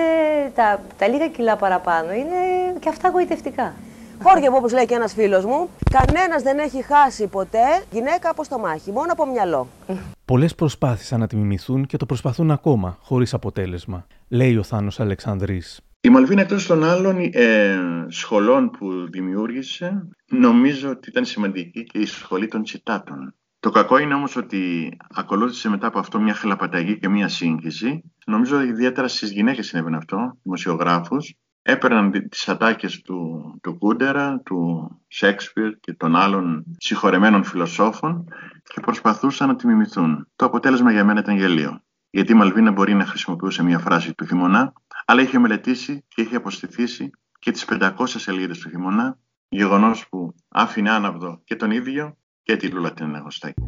Speaker 22: τα, τα λίγα κιλά παραπάνω είναι και αυτά γοητευτικά.
Speaker 21: Χώργε μου, όπως λέει και ένας φίλος μου, κανένας δεν έχει χάσει ποτέ γυναίκα από στο μάχη, μόνο από μυαλό.
Speaker 2: Πολλές προσπάθησαν να τη μιμηθούν και το προσπαθούν ακόμα, χωρίς αποτέλεσμα, λέει ο Θάνος Αλεξανδρής.
Speaker 5: Η Μαλβίνα εκτός των άλλων ε, σχολών που δημιούργησε, νομίζω ότι ήταν σημαντική και η σχολή των τσιτάτων. Το κακό είναι όμως ότι ακολούθησε μετά από αυτό μια χλαπαταγή και μια σύγχυση. Νομίζω ιδιαίτερα στις γυναίκες συνέβαινε αυτό, δημοσιογράφους. Έπαιρναν δι- τις ατάκες του, του Κούντερα, του Σέξπιρ και των άλλων συγχωρεμένων φιλοσόφων και προσπαθούσαν να τη μιμηθούν. Το αποτέλεσμα για μένα ήταν γελίο. Γιατί η Μαλβίνα μπορεί να χρησιμοποιούσε μια φράση του χειμωνά, αλλά είχε μελετήσει και είχε αποστηθήσει και τις 500 σελίδες του χειμωνά, γεγονός που άφηνε άναυδο και τον ίδιο και τη Λούλα την Αγωστάκη.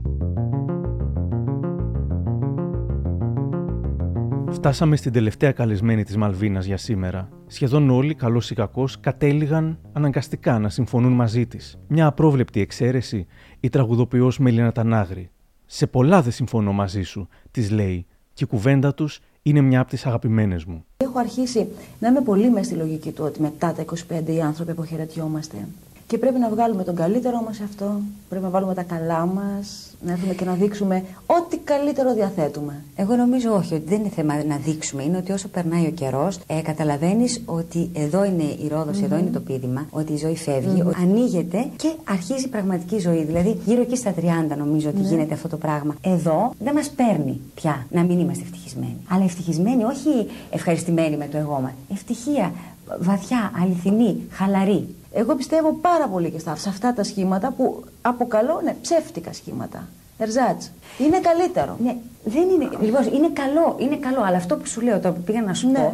Speaker 2: Φτάσαμε στην τελευταία καλεσμένη της Μαλβίνας για σήμερα. Σχεδόν όλοι, καλός ή κακός, κατέληγαν αναγκαστικά να συμφωνούν μαζί της. Μια απρόβλεπτη εξαίρεση, η τραγουδοποιός Μελίνα Τανάγρη. «Σε πολλά δεν συμφωνώ μαζί σου», της λέει, και η κουβέντα τους είναι μια από τις αγαπημένες μου.
Speaker 1: Έχω αρχίσει να είμαι πολύ μες στη λογική του ότι μετά τα 25 οι άνθρωποι αποχαιρετιόμαστε. Και πρέπει να βγάλουμε τον καλύτερό μας σε αυτό, πρέπει να βάλουμε τα καλά μας, να έρθουμε και να δείξουμε ό,τι καλύτερο διαθέτουμε.
Speaker 6: Εγώ νομίζω όχι, ότι δεν είναι θέμα να δείξουμε. Είναι ότι όσο περνάει ο καιρός, ε, καταλαβαίνεις ότι εδώ είναι η ρόδος, εδώ
Speaker 1: Μμμ.
Speaker 6: είναι το πείδημα, ότι η ζωή φεύγει,
Speaker 1: Μμμ.
Speaker 6: ότι ανοίγεται και αρχίζει η πραγματική ζωή. Δηλαδή, γύρω εκεί στα 30 νομίζω ότι
Speaker 1: Ναι.
Speaker 6: γίνεται αυτό το πράγμα. Εδώ δεν μας παίρνει πια να μην είμαστε ευτυχισμένοι. Αλλά ευτυχισμένοι, όχι ευχαριστημένοι με το εγώ μας. Ευτυχία βαθιά, αληθινή, χαλαρή.
Speaker 1: Εγώ πιστεύω πάρα πολύ και στα, σε αυτά τα σχήματα που αποκαλώ ναι, ψεύτικα σχήματα. Ερζάτς. Είναι καλύτερο.
Speaker 6: Ναι, δεν είναι. Λοιπόν, είναι καλό, είναι καλό. Αλλά αυτό που σου λέω τώρα που πήγα να σου
Speaker 1: Ναι.
Speaker 6: πω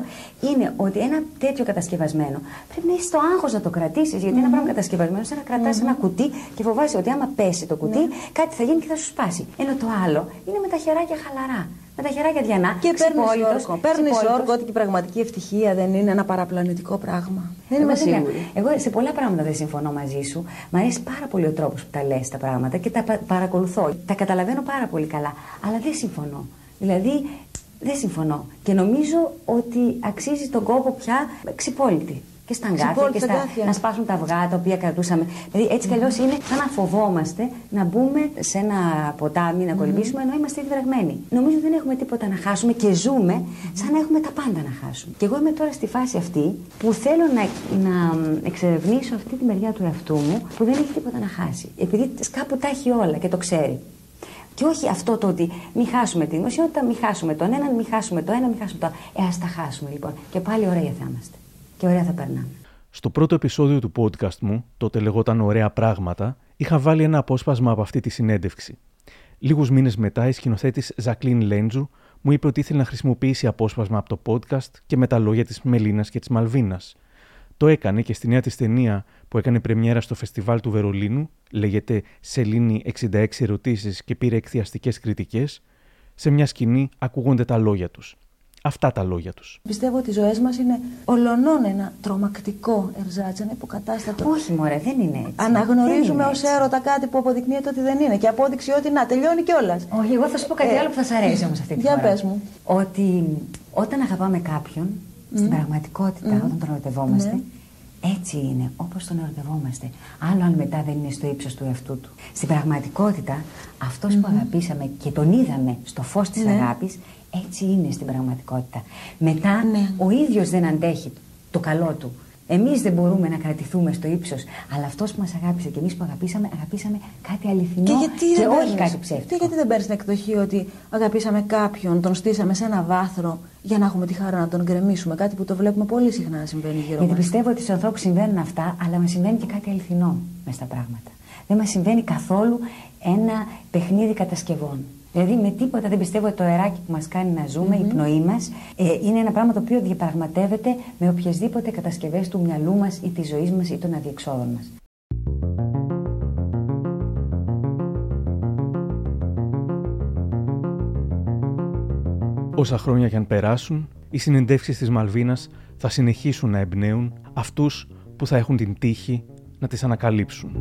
Speaker 6: είναι ότι ένα τέτοιο κατασκευασμένο πρέπει να έχεις το άγχος να το κρατήσεις. Γιατί ένα πράγμα κατασκευασμένο σαν να κρατάς
Speaker 1: Μμμ.
Speaker 6: ένα κουτί και φοβάσαι ότι άμα πέσει το κουτί
Speaker 1: Ναι.
Speaker 6: κάτι θα γίνει και θα σου σπάσει. Ενώ το άλλο είναι με τα χεράκια χαλαρά. Με τα χεράκια διανά.
Speaker 1: Και παίρνεις
Speaker 6: ξυπόλυτος,
Speaker 1: όρκο. Παίρνεις
Speaker 6: ξυπόλυτος.
Speaker 1: όρκο ότι και η πραγματική ευτυχία δεν είναι ένα παραπλανητικό πράγμα. Δεν
Speaker 6: Εγώ
Speaker 1: είμαι
Speaker 6: δεν-
Speaker 1: σίγουρη.
Speaker 6: Εγώ σε πολλά πράγματα δεν συμφωνώ μαζί σου. Μ' αρέσει πάρα πολύ ο τρόπος που τα λες τα πράγματα και τα πα- παρακολουθώ. Τα καταλαβαίνω πάρα πολύ καλά. Αλλά δεν συμφωνώ. Δηλαδή, δεν συμφωνώ. Και νομίζω ότι αξίζει τον κόπο πια ξυπόλυτη. Και στα αγκάθια
Speaker 1: Ξυπόλυτη
Speaker 6: και στα,
Speaker 1: αγκάθια.
Speaker 6: να σπάσουν τα αυγά τα οποία κρατούσαμε. Δηλαδή, έτσι κι αλλιώς είναι σαν να φοβόμαστε να μπούμε σε ένα ποτάμι, να κολυμπήσουμε, ενώ είμαστε ήδη βρεγμένοι. Νομίζω δεν έχουμε τίποτα να χάσουμε και ζούμε σαν να έχουμε τα πάντα να χάσουμε. Και εγώ είμαι τώρα στη φάση αυτή που θέλω να, να εξερευνήσω αυτή τη μεριά του εαυτού μου που δεν έχει τίποτα να χάσει. Επειδή κάπου τα έχει όλα και το ξέρει. Και όχι αυτό το ότι μην χάσουμε τη δημοσιότητα, μην χάσουμε τον έναν, μην χάσουμε το ένα, μην χάσουμε το άλλο. Ε, ας τα χάσουμε λοιπόν. Και πάλι ωραία θα είμαστε. Και ωραία θα περνάμε.
Speaker 2: Στο πρώτο επεισόδιο του podcast μου, τότε λεγόταν Ωραία Πράγματα, είχα βάλει ένα απόσπασμα από αυτή τη συνέντευξη. Λίγους μήνες μετά, η σκηνοθέτης Ζακλίν Λέντζου μου είπε ότι ήθελε να χρησιμοποιήσει απόσπασμα από το podcast και με τα λόγια της Μελίνας και της Μαλβίνας. Το έκανε και στη νέα της ταινία που έκανε πρεμιέρα στο φεστιβάλ του Βερολίνου, λέγεται Σελήνη 66 ερωτήσεις και πήρε εκθιαστικές κριτικές, σε μια σκηνή ακούγονται τα λόγια τους. Αυτά τα λόγια τους.
Speaker 1: Πιστεύω ότι οι ζωές μας είναι ολονών ένα τρομακτικό ερζάτσι, ένα υποκατάστατο.
Speaker 6: Όχι, μωρέ, δεν είναι έτσι.
Speaker 1: Αναγνωρίζουμε ως έρωτα κάτι που αποδεικνύεται ότι δεν είναι. Και απόδειξη ότι να τελειώνει κιόλας.
Speaker 6: Όχι, εγώ θα σου πω κάτι
Speaker 1: Ε,
Speaker 6: άλλο που θα σα αρέσει όμως αυτή τη
Speaker 1: για
Speaker 6: φορά.
Speaker 1: πες μου.
Speaker 6: Ότι όταν αγαπάμε κάποιον, στην πραγματικότητα,
Speaker 1: Μμμ.
Speaker 6: όταν τον ερωτευόμαστε,
Speaker 1: Ναι.
Speaker 6: έτσι είναι, όπως τον ερωτευόμαστε. Άλλο αν μετά δεν είναι στο ύψος του εαυτού του. Στην πραγματικότητα, αυτός που αγαπήσαμε και τον είδαμε στο φως της
Speaker 1: Ναι.
Speaker 6: αγάπης, έτσι είναι στην πραγματικότητα. Μετά ο ίδιος δεν αντέχει το καλό του. Εμείς δεν μπορούμε να κρατηθούμε στο ύψος, αλλά αυτός που μας αγάπησε και εμείς που αγαπήσαμε, αγαπήσαμε κάτι αληθινό
Speaker 1: Και γιατί
Speaker 6: και
Speaker 1: δεν
Speaker 6: όχι
Speaker 1: παίρνεις-
Speaker 6: κάτι ψεύτικο.
Speaker 1: Και γιατί δεν παίρνεις την εκδοχή ότι αγαπήσαμε κάποιον, τον στήσαμε σε ένα βάθρο για να έχουμε τη χαρά να τον γκρεμίσουμε. Κάτι που το βλέπουμε πολύ συχνά να συμβαίνει γύρω
Speaker 6: Γιατί
Speaker 1: μας.
Speaker 6: πιστεύω ότι στους ανθρώπους συμβαίνουν αυτά, αλλά μας συμβαίνει και κάτι αληθινό μες στα πράγματα. Δεν μας συμβαίνει καθόλου ένα παιχνίδι κατασκευών. Δηλαδή με τίποτα δεν πιστεύω ότι το αεράκι που μας κάνει να ζούμε, η πνοή μας, ε, είναι ένα πράγμα το οποίο διαπραγματεύεται με οποιασδήποτε κατασκευές του μυαλού μας ή της ζωής μας ή των αδιεξόδων μας.
Speaker 2: Όσα χρόνια και αν περάσουν, οι συνεντεύξεις της Μαλβίνας θα συνεχίσουν να εμπνέουν αυτούς που θα έχουν την τύχη να τις ανακαλύψουν.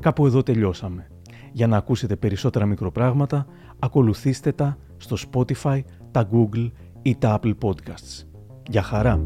Speaker 2: Κάπου εδώ τελειώσαμε. Για να ακούσετε περισσότερα μικροπράγματα, ακολουθήστε τα στο Spotify, τα Google ή τα Apple Podcasts. Για χαρά!